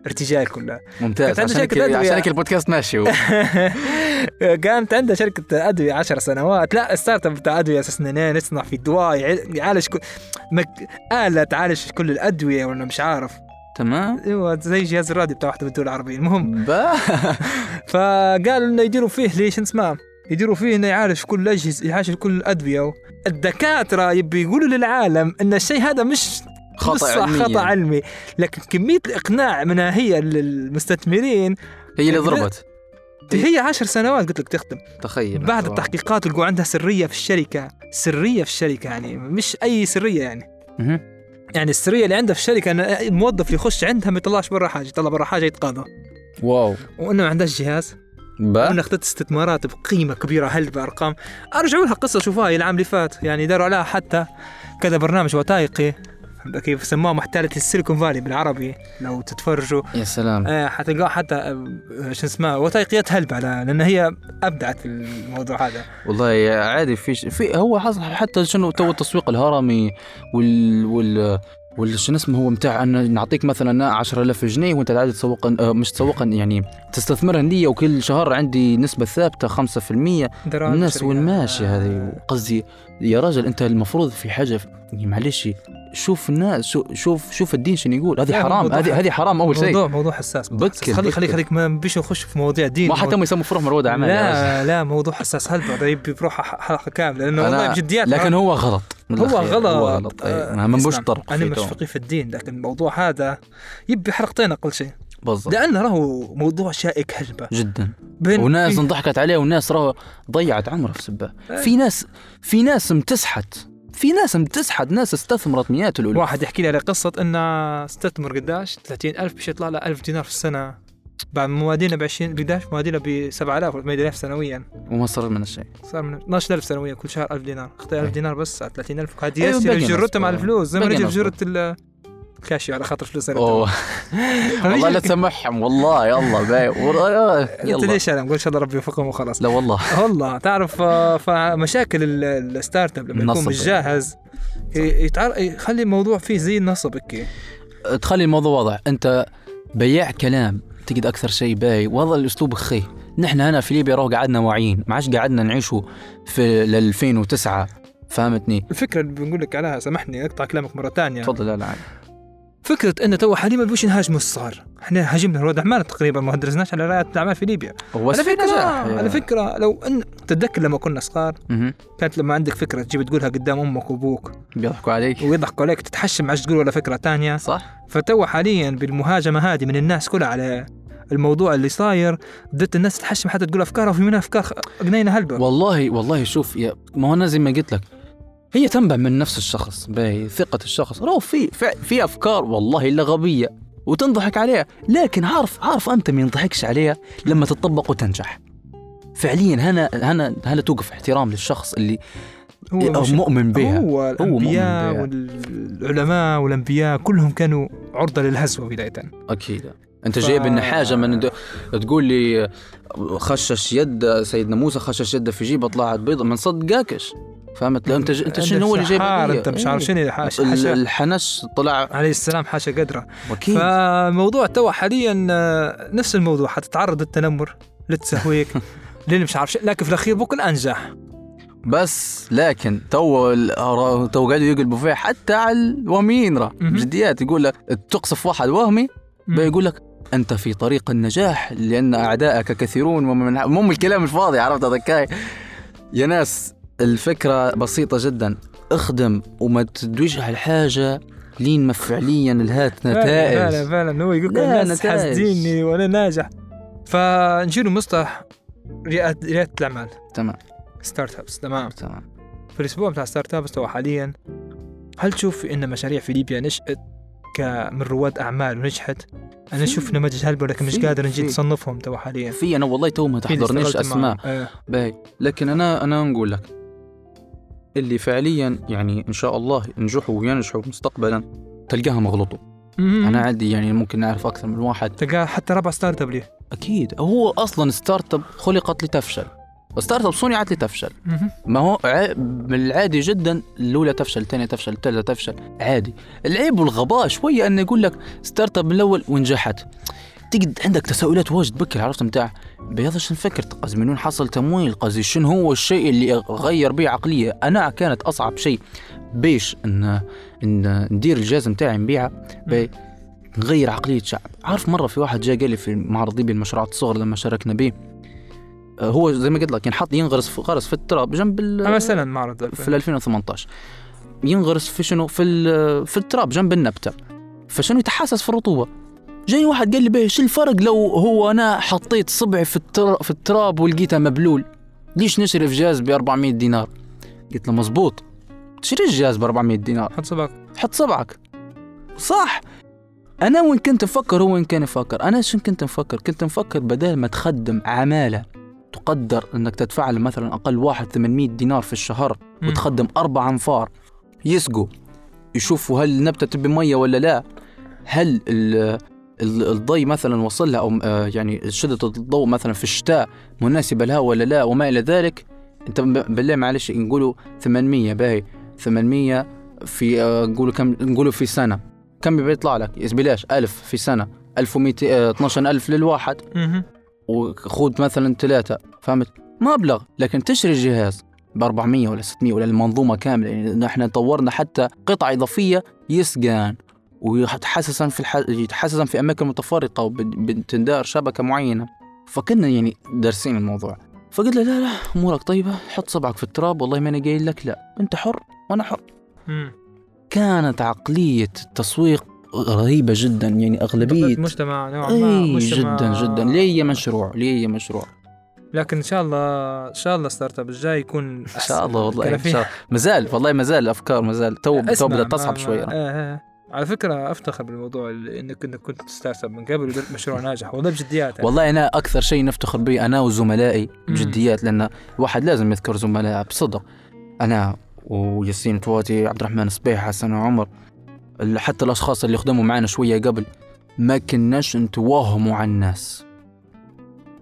B: الارتجال كلها
C: ممتاز
B: كانت عندها
C: عشان
B: شركة
C: كذا
B: أدوية.
C: عشان كذا البودكاست ماشي. (laughs)
B: كانت عندها شركة أدوية عشر سنوات. لا startup بتاع أدوية أساس نين يصنع في دواء يع- يعالج كل مك... آلة تعالج كل الأدوية ولا مش عارف.
C: تمام.
B: أيوه زي جهاز الراديو بتاع واحدة من الدول العربية المهم (laughs) فقالوا إنه يديروا فيه ليش؟ اسمها يديروا فيه إنه يعالج كل الاجهزه يعالج كل الادويه الدكاترة يبي يقولوا للعالم إن الشيء هذا مش
C: خطأ
B: مش صح،
C: علميا.
B: خطا علمي. لكن كمية الإقناع منها هي للمستثمرين.
C: هي اللي ضربت.
B: هي عشر سنوات قلت لك تخدم.
C: تخيل.
B: بعد التحقيقات يلقوا عندها سرية في الشركة. سرية في الشركة يعني مش أي سرية يعني.
C: مهم.
B: يعني السرية اللي عندها في الشركة إن الموظف يخش عندها ما يطلعش برا حاجة يطلع برا حاجة يتقاضى.
C: واو.
B: وإنه ما عندهاش جهاز.
C: با.
B: وانه أخذت استثمارات بقيمة كبيرة. هل بأرقام؟ أرجعوا لها قصة شوفوها هي العام اللي فات. يعني داروا عليها حتى كذا برنامج وثائقي. كيف؟ سموه محتالة ال Silicon Valley بالعربي لو تتفرجوا.
C: يا سلام.
B: آه حتلقاه حتى آه، شو اسمه وثائقيات هلب على لأن هي أبدعت في الموضوع هذا.
C: والله عادي في. في هو حصل حتى شنو تو التسويق الهرمي وال وال وال شنو اسمه هو متاع أن نعطيك مثلا 10000 جنيه وأنت عادي تسوق آه، مش تسوق يعني تستثمرها لي وكل شهر عندي نسبة ثابتة 5%
B: دراسة
C: الناس. وين ماشيه
B: آه.
C: هذه قصدي يا راجل أنت المفروض في حاجة يعني معلش شوف الناس شوف شوف, الدين شنو يقول. هذه حرام هذه هذه حرام أول شيء.
B: موضوع موضوع حساس.
C: بكر-
B: حساس. خليك خليك ما بيش نخش في مواضيع دين
C: ما حتى هم يسموا فروح رواد اعمال.
B: لا لا موضوع حساس. هلبة هذا يبي بروح حلقه كامله لأنه والله بجديات
C: لكن هو غلط.
B: هو. غلط
C: هو غلط. أي. ما
B: اسمع،
C: طرق أنا
B: مش. فقيه في الدين لكن الموضوع هذا يبي حلقتين أقل شيء.
C: بالضبط.
B: لأنه راهو موضوع شائك هلبة.
C: جدا.
B: بين
C: وناس انضحكت عليه وناس راه ضيعت عمره في سبة.
B: إيه.
C: في ناس في ناس امتسحت. في ناس امتسحت ناس استثمرت مئات الألوف
B: واحد يحكي لي على قصة إنه استثمر قداش 30000 باش يطلع له 1000 دينار في السنة بعد موادينه ب 20 قداش موادينه ب 7000 ولا 8000 سنويا
C: وما صار من الشيء
B: صار من 12000 سنويا كل شهر 1000 دينار اختار 1000
C: إيه.
B: دينار بس على 30000 هذه
C: أيوة،
B: مع. الفلوس زي ما رجل
C: نص.
B: الكاشيو على خاطر فلوس
C: والله لا (laughs) تسمحهم والله يلا باي. والله-
B: قلت
C: يلا.
B: ليش أنا إن شاء الله ربي يوفقهم وخلاص؟
C: لا والله.
B: والله تعرف آه، فمشاكل ال- الستارت أب لما يكون. مش جاهز. يخلي الموضوع فيه زي النصب هيك.
C: تخلي الموضوع واضح. أنت بياع كلام تجد أكثر شيء باي. وهذا الأسلوب خي نحن هنا في ليبيا راه قعدنا واعيين. ما عادش قعدنا نعيشوا في ال 2009 فهمتني؟
B: الفكرة اللي بنقول لك عليها سامحني أقطع كلامك مرة ثانية
C: تفضل لا لا.
B: فكرة أن تو حاليا ما بيش نهاجموا الصغار إحنا هاجمنا رواد اعمال تقريبا ما درسناش على رائد الأعمال في ليبيا.
C: هو
B: على فكرة
C: نجاح.
B: على فكرة لو أن تتذكر لما كنا صغار. كانت لما عندك فكرة تجيب تقولها قدام أمك وأبوك.
C: بيضحكوا عليك.
B: ويضحكوا عليك تتحشم عادش تقول ولا فكرة تانية.
C: صح.
B: فتو حاليا بالمهاجمة هذه من الناس كلها على الموضوع اللي صاير بدأت الناس تتحشم حتى تقول أفكارها وفي منها أفكار جنينه هلبة
C: والله والله شوف يا ما هو أنا زي ما قلت لك هي تنبع من نفس الشخص باهي ثقة الشخص. رو في في, أفكار والله إلا غبية وتنضحك عليها لكن عارف عارف أنت ما ينضحكش عليها لما تطبق وتنجح. فعليا هنا هنا هنا توقف احترام للشخص اللي
B: هو مش-
C: مؤمن بها.
B: هو الأنبياء
C: بها.
B: والعلماء والأنبياء كلهم كانوا عرضة للهزوة بداية.
C: أكيد. أنت
B: ف-
C: جايب لنا حاجة من د... تقول لي خشش يد سيدنا موسى خشش يده في جيبه طلعت بيضة ما نصدقكش فهمت؟ لا انت ج... انت شنو هو اللي جايب؟
B: انت مش
C: إيه.
B: عارف شنو
C: ال-
B: حاشا
C: الحنش طلع
B: عليه السلام حاشا قدرة.
C: أكيد
B: فموضوع تو حاليا آه، نفس الموضوع. حتتعرض للتنمر للتسهويك (laughs) للي مش عارف لكن في الأخير بكون أنجح.
C: بس لكن تو تو قاعدوا يقلبوا فيها حتى على الوهميين راه.
B: مهم.
C: بجديات يقول لك تقصف واحد وهمي بيقول لك أنت في طريق النجاح لأن اعدائك كثيرون ومن مو الكلام الفاضي عرفت هذا الكاي يا ناس الفكرة بسيطة جدا. اخدم وما تدوجها الحاجة لين ما فعليا لهات
B: فعلا
C: نتائج.
B: فعلا هو يقول الناس. حاسديني وأنا ناجح. فنجي مصطلح رياده الأعمال.
C: تمام.
B: startups تمام.
C: تمام.
B: في الأسبوع بتاع startups تو حاليا هل تشوف إن مشاريع في ليبيا نشأت كم من رواد أعمال ونجحت؟ أنا
C: في-
B: أشوف نماذج هلبة لكن مش قادر نجي
C: في.
B: تصنفهم تو حاليا؟
C: في أنا والله تو ما تحضرنيش
B: معه. آه.
C: باهي. لكن أنا أنا نقول لك اللي فعليا يعني إن شاء الله ينجحوا وينجحوا مستقبلا تلقاها مغلوطة.
B: مم.
C: أنا عندي يعني ممكن نعرف أكثر من واحد.
B: تلقى حتى ربع startup ليه.
C: أكيد. هو أصلا startup خلقت لتفشل. startup صنعت لتفشل. ما هو العادي جدا الأولى تفشل الثانية تفشل الثالثة تفشل. عادي. العيب والغباء شوية إنه يقول لك startup من الأول ونجحت. تجد عندك تساؤلات واجد بكر عرفت؟ متاع بيض شنو نفكر قصدي من وين حصل تمويل؟ قصدي شنو هو الشيء اللي غير به عقلية؟ أنا كانت أصعب شيء بيش ان إن ندير الجهاز نتاعي نبيعه باش نغير عقلية شعب. عارف مرة في واحد جاء قال لي في معرض ليبيا المشروعات الصغرى لما شاركنا به آه، هو زي ما قلت لك ينحط ينغرس في غرس في التراب جنب ال-
B: مثلا معرض.
C: في ال 2018 ينغرس في شنو؟ في في التراب جنب النبتة. فشنو يتحسس في الرطوبة؟ جاي واحد قال لي بيه شو الفرق لو هو أنا حطيت صبعي في التراب في التراب ولقيته مبلول؟ ليش نشري جهاز ب 400 دينار؟ قلت له مزبوط. تشتري الجهاز ب 400 دينار.
B: حط صباك
C: حط صبعك. صح. أنا وين كنت أفكر هو وين كان يفكر. أنا شو كنت مفكر؟ كنت مفكر بدل ما تخدم عمالة تقدر إنك تدفع له مثلا أقل واحد 800 دينار في الشهر
B: مم.
C: وتخدم أربع أنفار يسقوا. يشوفوا هل النبتة تبي مية ولا لا. هل الضي مثلا وصل لها أو آه، يعني شدة الضوء مثلا في الشتاء مناسبة لها ولا لا وما إلى ذلك أنت ب- بالله معلش نقولوا 800 باهي 800 في آه، نقولوا كم نقولوا في سنة. كم بيطلع لك؟ بلاش 1000 في سنة. 1200 آه، 12000 للواحد.
B: مهم.
C: وخذ مثلا ثلاثة فهمت؟ مبلغ لكن تشتري الجهاز ب 400 ولا 600 ولا المنظومة كاملة يعني نحن طورنا حتى قطع إضافية يسقان ويتحسسا في الح... يتحسسا في أماكن متفرقة وبتندار شبكة معينة. فكنا يعني دارسين الموضوع. فقلت له لا لا أمورك طيبة حط صبعك في التراب والله ماني قايل لك لا. أنت حر وأنا حر. كانت عقلية التسويق رهيبة جدا يعني أغلبية
B: مجتمع نوعا ما
C: اي
B: مجتمع
C: جدا جدا. ليه مشروع؟ ليه مشروع؟
B: لكن إن شاء الله إن شاء الله startup الجاي يكون
C: إن شاء الله والله
B: إن
C: شاء الله. مازال والله مازال الأفكار مازال تو تو
B: اسمع،
C: بدأت
B: ما-
C: تصعب
B: ما-
C: شوية.
B: آه آه. على فكرة أفتخر بالموضوع انك إنك startup من قبل ودرت مشروع ناجح. والله بجديات يعني.
C: والله أنا أكثر شيء نفتخر به أنا وزملائي. بجديات لأن الواحد لازم يذكر زملائه بصدق. أنا وياسين تواتي عبد الرحمن صبيح حسن وعمر حتى الأشخاص اللي خدموا معنا شوية قبل ما كناش نتوهموا عن الناس.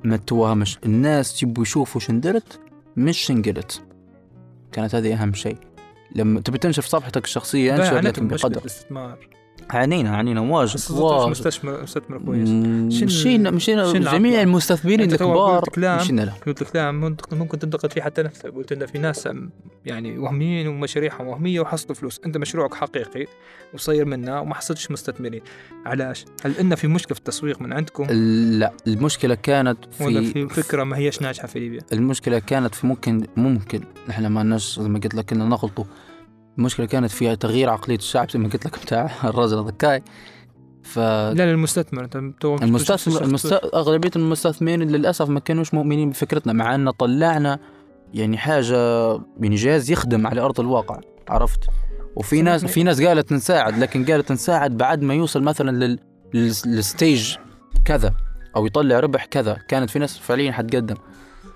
C: ما تتوهمش الناس يبوا يشوفوا شندرت مش شنقلت كانت هذه أهم شيء. لما تبي تنشر صفحتك
B: الشخصية
C: انشر لكن بقدر.
B: الاستثمار.
C: عانينا عانينا واجد.
B: بس
C: واجد.
B: مستثمر مستثمر كويس.
C: مشينا مشينا جميع؟ المستثمرين
B: تو
C: الكبار. مشينا له
B: قلت لك لا ممكن ممكن تنتقد فيه حتى نفسك قلت إن في ناس يعني وهميين ومشاريعهم وهمية وحصلوا فلوس. أنت مشروعك حقيقي وصير منه وما حصلتش مستثمرين. علاش؟ هل إن في مشكلة في التسويق من عندكم؟
C: لا المشكلة كانت
B: ولا
C: في
B: في فكرة ما هيش ناجحة في ليبيا؟
C: المشكلة كانت في ممكن ممكن. نحن ما زي ما قلت لك كنا نغلطوا. المشكلة كانت في تغيير عقلية الشعب زي ما قلت لك بتاع الرجل الذكاي ف
B: لا للمستثمر. انت
C: المستثمر المست... أغلبية المستثمرين للأسف ما كانوش مؤمنين بفكرتنا مع أن طلعنا يعني حاجة يعني جهاز يخدم على أرض الواقع عرفت؟ وفي ناس في ناس قالت نساعد لكن قالت نساعد بعد ما يوصل مثلا لل... لل... للستيج كذا أو يطلع ربح كذا. كانت في ناس فعليا حتقدم.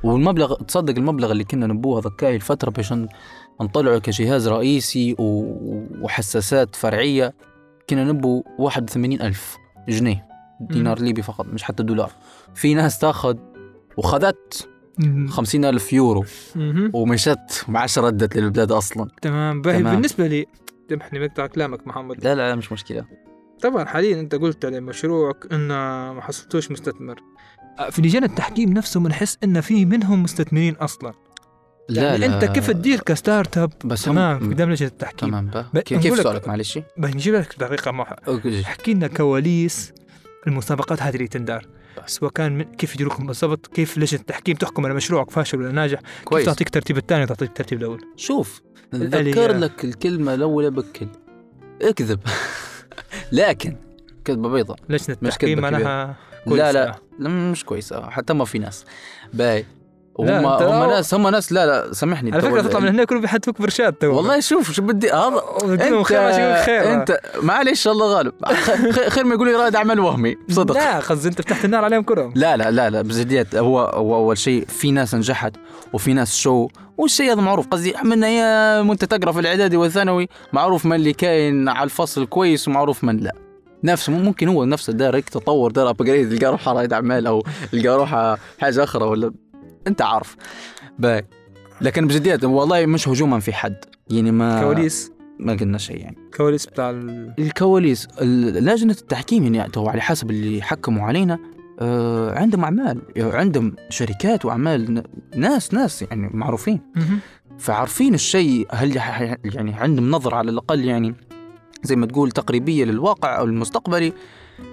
C: والمبلغ تصدق المبلغ اللي كنا نبوه ذكاي الفترة باش نطلعه كجهاز رئيسي. وحساسات فرعية كنا نبو 81 ألف جنيه دينار ليبي فقط مش حتى دولار في ناس تاخذ وخذت. خمسين ألف يورو. ومشت ما عادش ردت للبلاد أصلا
B: تمام باهي
C: تمام.
B: بالنسبة لي سامحني بقطع كلامك محمد
C: لا لا مش مشكلة
B: طبعا حاليا أنت قلت على مشروعك إن ما حصلتوش مستثمر أه، في لجان التحكيم نفسه بنحس إن في منهم مستثمرين أصلا
C: لا
B: يعني
C: لا
B: أنت كيف تدير ك startup؟
C: بس
B: تمام قدام لجنه التحكيم
C: تمام كيف كيف سؤالك؟ معلش.
B: باهي نجيب لك دقيقة ما
C: أوكي.
B: احكي لنا كواليس المسابقات هذه اللي تندار.
C: بس.
B: سواء كان من كيف يديروكم بالضبط كيف لجنه التحكيم تحكم على مشروعك فاشل ولا ناجح؟ كيف
C: كويس.
B: تعطيك الترتيب الثاني وتعطيك الترتيب الأول؟
C: شوف. ذكر لك الكلمة الأولى بكل. اكذب. (laughs) لكن كذبة بيضة.
B: لجنه التحكيم معناها
C: لا لا
B: كويسة.
C: لا مش كويسة حتى ما في ناس. باي. هم هم ناس هم ناس لا لا سامحني
B: على
C: فكرة
B: تطلع من هنا كله بيحدفوك برشاد تو.
C: والله شوف شو بدي هذا
B: انت خير عشان خير.
C: انت معلش الله غالب. خير ما يقول لي رائد أعمال وهمي بصدق.
B: لا قصدي أنت فتحت النار عليهم كلهم.
C: لا لا لا لا بجديات هو هو أول شيء في ناس نجحت وفي ناس شو والشيء هذا معروف. قصدي من أيام وأنت تقرأ في الإعدادي والثانوي معروف من اللي كاين على الفصل كويس ومعروف من لا. نفس ممكن هو نفسه دار هيك تطور دار upgrade يلقى روحه رائد أعمال أو يلقى روحه حاجة أخرى ولا أنت عارف. باي لكن بجديات والله مش هجوما في حد. يعني ما
B: كواليس؟
C: ما قلنا شيء يعني.
B: كواليس بتاع ال...
C: الكواليس ال- لجنة التحكيم يعني تو على حسب اللي حكموا علينا. آه عندهم أعمال يعني عندهم شركات وأعمال ناس ناس يعني معروفين. فعارفين الشيء هل يعني عندهم نظرة على الأقل يعني زي ما تقول تقريبية للواقع أو المستقبلي.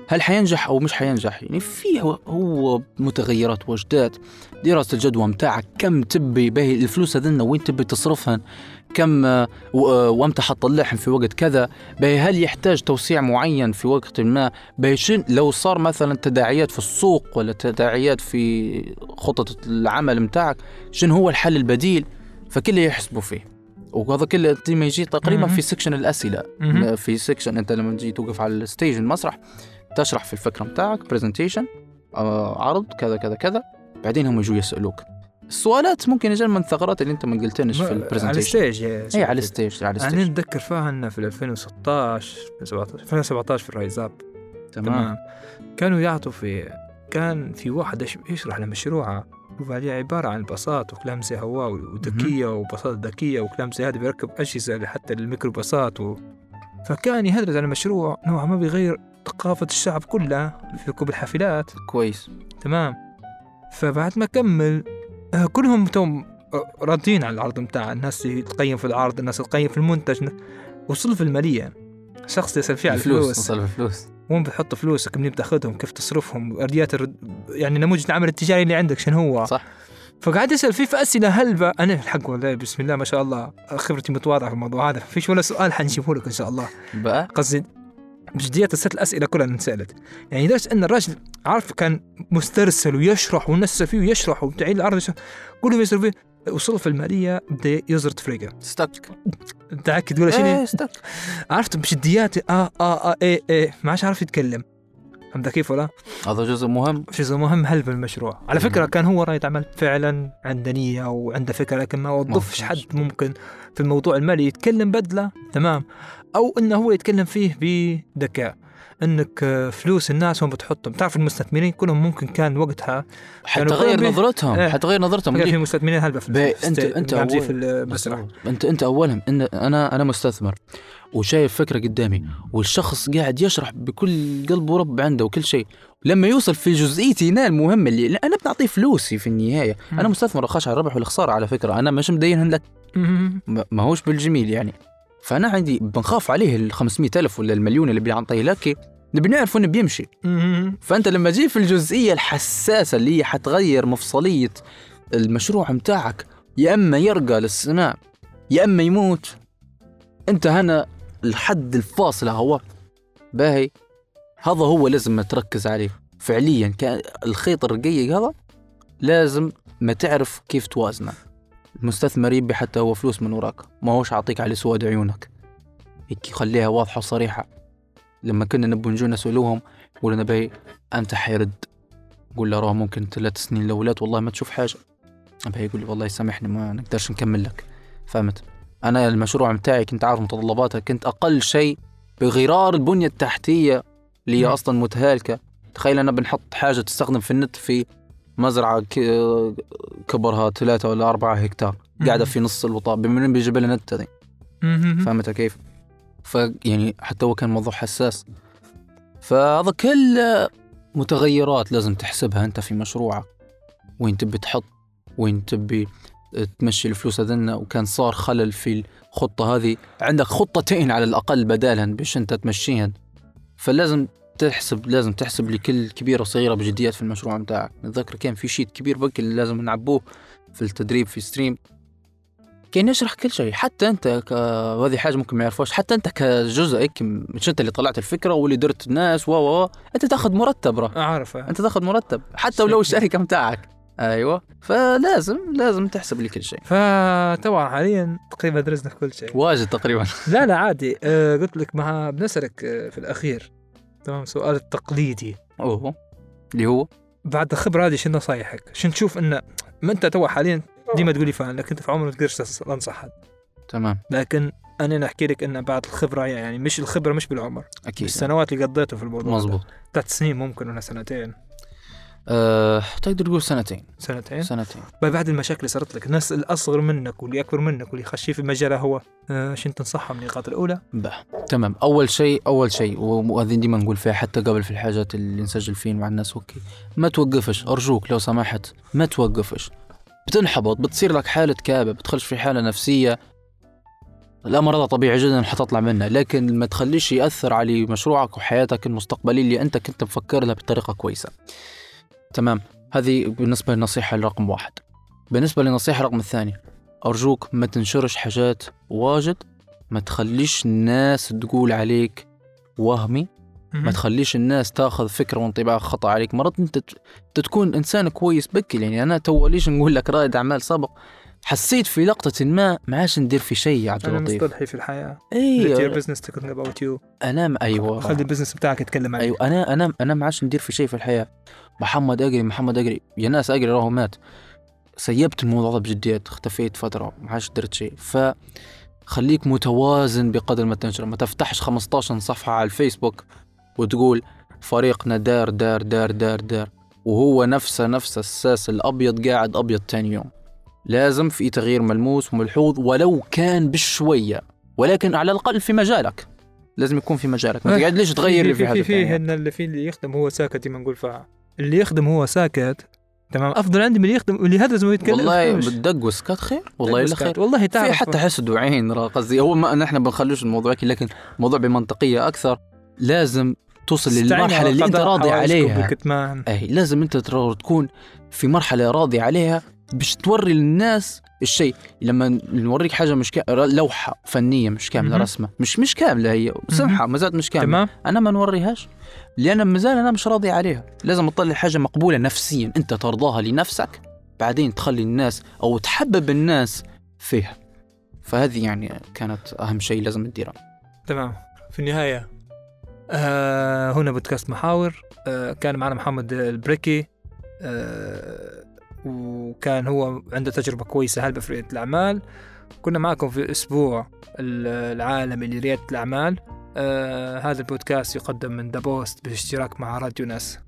C: هل حينجح أو مش حينجح؟ يعني في هو, هو متغيرات وجدات. دراسة الجدوى متاعك كم تبي باهي الفلوس هذنا وين تبي تصرفهن كم آه، آه، وامتى حتطلعهم في وقت كذا باهي هل يحتاج توسيع معين في وقت ما؟ باهي لو صار مثلا تداعيات في السوق ولا تداعيات في خطط العمل متاعك شنو هو الحل البديل؟ فكله يحسبوا فيه. وهذا كله ديما يجي تقريبا. في section
B: الأسئلة.
C: في section أنت لما تجي توقف على ال stage المسرح تشرح في الفكرة متاعك presentation عرض كذا كذا كذا. بعدين هم يجوا يسألوك. السؤالات ممكن يجي من الثغرات اللي انت ما قلتنش في
B: على
C: ال
B: presentation ال stage يا
C: اي على. الستيج على
B: أنا
C: ال stage
B: نتذكر فيها انه في 2016 2017 2017 في ال RiseUp
C: تمام.
B: تمام. كانوا يعطوا في كان في واحد يش- يشرح لمشروعه وبعدين عبارة عن باصات وكلام زي هواء وذكية وباصات ذكية وكلام زي هذا بيركب أجهزة حتى للميكروباصات و... فكان يهدرس على مشروع نوعا ما بيغير ثقافة الشعب كلها في ركوب الحافلات
C: كويس.
B: تمام. فبعد ما كمل آه، كلهم توم آه، راضيين على العرض متاعه الناس تقيم في العرض الناس تقيم في المنتج. وصل في المالية. شخص يسأل فيه على
C: الفلوس وصل الفلوس.
B: وين بتحط فلوسك؟ منين بتاخذهم؟ كيف تصرفهم؟ اريات الرد... يعني نموذج العمل التجاري اللي عندك شنو هو؟
C: صح.
B: فقاعد يسأل فيه في أسئلة هلبة. أنا الحق والله بسم الله ما شاء الله خبرتي متواضعة في الموضوع هذا. فيش ولا سؤال حنجيبه لك إن شاء الله.
C: بقى؟
B: قصدي بجديات الست الأسئلة كلها انسالت يعني لدرجه أن الراجل عارف كان مسترسل ويشرح والناس فيه ويشرح وتعيد العرض كلهم يسالوا فيه وصل في المالية بدا يزرط فريقه
C: ستك
B: متأكد ولا شيء؟
C: إيه ستك
B: عرفت بجديات آه آه آه إيه إيه ما عادش عارف يتكلم. فهمت كيف ولا؟
C: هذا جزء مهم.
B: جزء مهم هل بالمشروع على فكرة كان هو رائد عمل فعلا عنده نية وعنده فكرة لكن ما وظفش. حد ممكن في الموضوع المالي يتكلم بدلة. تمام. أو إنه هو يتكلم فيه بذكاء إنك آه، فلوس الناس هم بتحطهم. تعرف المستثمرين كلهم ممكن كان وقتها
C: حتغير نظرتهم
B: إيه.
C: حتغير نظرتهم؟
B: في مستثمرين هلبة في
C: أنت
B: قاعدين
C: أول-
B: في المسرح.
C: انت انت اولا إن أنا أنا مستثمر وشايف فكرة قدامي والشخص قاعد يشرح بكل قلب ورب عنده وكل شيء. لما يوصل في جزئيتي هنا المهمه اللي أنا بنعطيه فلوسي في النهاية.
B: مم.
C: أنا مستثمر اخش على الربح والخسارة على فكرة. أنا مش مدينهن لك. ما هوش بالجميل يعني. فأنا عندي بنخاف عليه ال 500 ألف ولا المليون اللي بيعطيه لك نبي نعرف انه بيمشي. فأنت لما تجي في الجزئية الحساسة اللي هي حتغير مفصلية المشروع متاعك يا أما يرقى للسماء يا أما يموت. أنت هنا الحد الفاصل هو. باهي. هذا هو لازم تركز عليه. فعليا كان الخيط الرقيق هذا لازم ما تعرف كيف توازنه. المستثمر يبي حتى هو فلوس من وراك. ما هوش عاطيك على سواد عيونك. هيك خليها واضحة وصريحة. لما كنا نبو نجو نسألوهم لنا باهي أمتى حيرد. نقول له راه ممكن ثلاث سنين الأولاد والله ما تشوف حاجة. باهي يقول لي والله سامحني ما نقدرش نكمل لك. فهمت؟ أنا المشروع متاعي كنت عارف متطلباتها كنت أقل شيء بغرار البنية التحتية اللي هي. أصلا متهالكة. تخيل أنا بنحط حاجة تستخدم في النت في مزرعة ك- كبرها ثلاثة ولا أربعة هكتار قاعدة
B: مم.
C: في نص الوطاء بمن بيجيب لنا نت هذه
B: مهم.
C: فهمت كيف؟ فيعني حتى هو كان موضوع حساس فهذا كل متغيرات لازم تحسبها أنت في مشروعك وين تبي تحط وين تبي تمشي الفلوس هذنا وكان صار خلل في الخطة هذه عندك خطتين على الأقل بدالا باش أنت تمشيهن فلازم تحسب لازم تحسب لكل كبيرة وصغيرة بجديات في المشروع متاعك. نتذكر كان في sheet كبير بك اللي لازم نعبوه في التدريب في Stream كان يشرح كل شيء حتى أنت ك... وهذه حاجة ممكن ما يعرفوش حتى أنت كجزء هيك مش أنت اللي طلعت الفكرة واللي درت الناس و و أنت تاخذ مرتب راه
B: أعرف
C: أنت تاخذ مرتب حتى ولو. (laughs) الشركة متاعك. أيوه. فلازم لازم تحسب لي كل شيء.
B: فطبعا حاليا تقريبا درسنا كل شيء.
C: واجد تقريبا.
B: لا لا عادي. آه قلت لك مع بنسألك آه في الأخير. تمام سؤال التقليدي
C: أوه. اللي هو؟
B: بعد الخبرة هذه شو نصايحك؟ شو تشوف إنه ما أنت تو حاليا ديما تقولي فان لكن أنت في عمرك تقدرش تنصح حد.
C: تمام.
B: لكن أنا نحكي لك إنه بعد الخبرة يعني مش الخبرة مش بالعمر
C: أكيد.
B: السنوات اللي قضيته في الموضوع
C: مزبوط
B: ثلاث سنين ممكن ولا سنتين.
C: أه... تقدر تقول سنتين.
B: سنتين؟
C: سنتين.
B: بعد المشاكل اللي صارت لك الناس الأصغر منك واللي أكبر منك واللي خشي في المجال هو آه شو تنصحهم النقاط الأولى؟
C: به. تمام. أول شيء أول شيء وهذه ديما نقول فيها حتى قبل في الحاجات اللي نسجل فيه مع الناس أوكي ما توقفش. أرجوك لو سمحت ما توقفش. بتنحبط بتصير لك حالة كآبة بتخش في حالة نفسية. الأمر هذا طبيعي جدا حتطلع منه لكن ما تخليش يأثر على مشروعك وحياتك المستقبلية اللي أنت كنت مفكر لها بطريقة كويسة. تمام. هذه بالنسبة للنصيحه رقم واحد. بالنسبة للنصيحه رقم الثاني أرجوك ما تنشرش حاجات واجد ما تخليش الناس تقول عليك وهمي ما تخليش الناس تاخذ فكرة وانطباع خطأ عليك. مرات أنت تكون إنسان كويس بكي يعني. أنا تو ليش نقول لك رائد أعمال سابق؟ حسيت في لقطة ما ما عادش ندير في شيء يا عبد اللطيف.
B: مصطلحي في الحياة. let your business talking about you.
C: أنا أيوه.
B: خلي ال business بتاعك يتكلم عليك
C: أيوه أنا أنا أنا ما عادش ندير في شيء في الحياة. محمد أجري محمد أجري. يا ناس أجري راهو مات. سيبت الموضوع ده بجديات اختفيت فترة ما عادش درت شيء ف خليك متوازن بقدر ما تنشر ما تفتحش 15 صفحة على الفيسبوك وتقول فريقنا دار دار دار دار دار. وهو نفسه نفسه الساس الأبيض قاعد أبيض تاني يوم. لازم في تغيير ملموس وملحوظ ولو كان بشوية. ولكن على الأقل في مجالك. لازم يكون في مجالك. ما
B: إيه.
C: تقعد ليش تغير اللي في
B: في
C: حد
B: في في. إن اللي في اللي يخدم هو ساكت ديما نقول فا اللي يخدم هو ساكت. تمام؟ أفضل عندي من اللي يخدم اللي هذا لازم يتكلم
C: والله. بالدق وسكات خير؟ والله الا خير.
B: والله
C: في
B: تعرف.
C: حتى حسد وعين قصدي. هو ما نحن بنخلوش الموضوع لكن الموضوع بمنطقية أكثر. لازم توصل
B: للمرحلة
C: اللي
B: أنت
C: راضي عليها.
B: بالكتمان.
C: أي لازم أنت تكون في مرحلة راضي عليها. باش توري للناس الشيء. لما نوريك حاجة مش كا... لوحة فنية مش
B: كاملة.
C: رسمة. مش مش كاملة هي سمحه ما زالت مش كاملة.
B: تمام.
C: أنا ما نوريهاش لأن مازال أنا مش راضي عليها. لازم تطلع حاجة مقبولة نفسيا. أنت ترضاها لنفسك بعدين تخلي الناس أو تحبب الناس فيها. فهذه يعني كانت أهم شيء لازم تديره
B: تمام. في النهاية آه هنا بودكاست محاور. آه كان معنا محمد البريكي. آه وكان هو عنده تجربة كويسة هلبة في ريادة الأعمال. كنا معكم في أسبوع ال- العالمي لرياده الأعمال. آه هذا البودكاست يقدم من The Boost مع راديو ناس.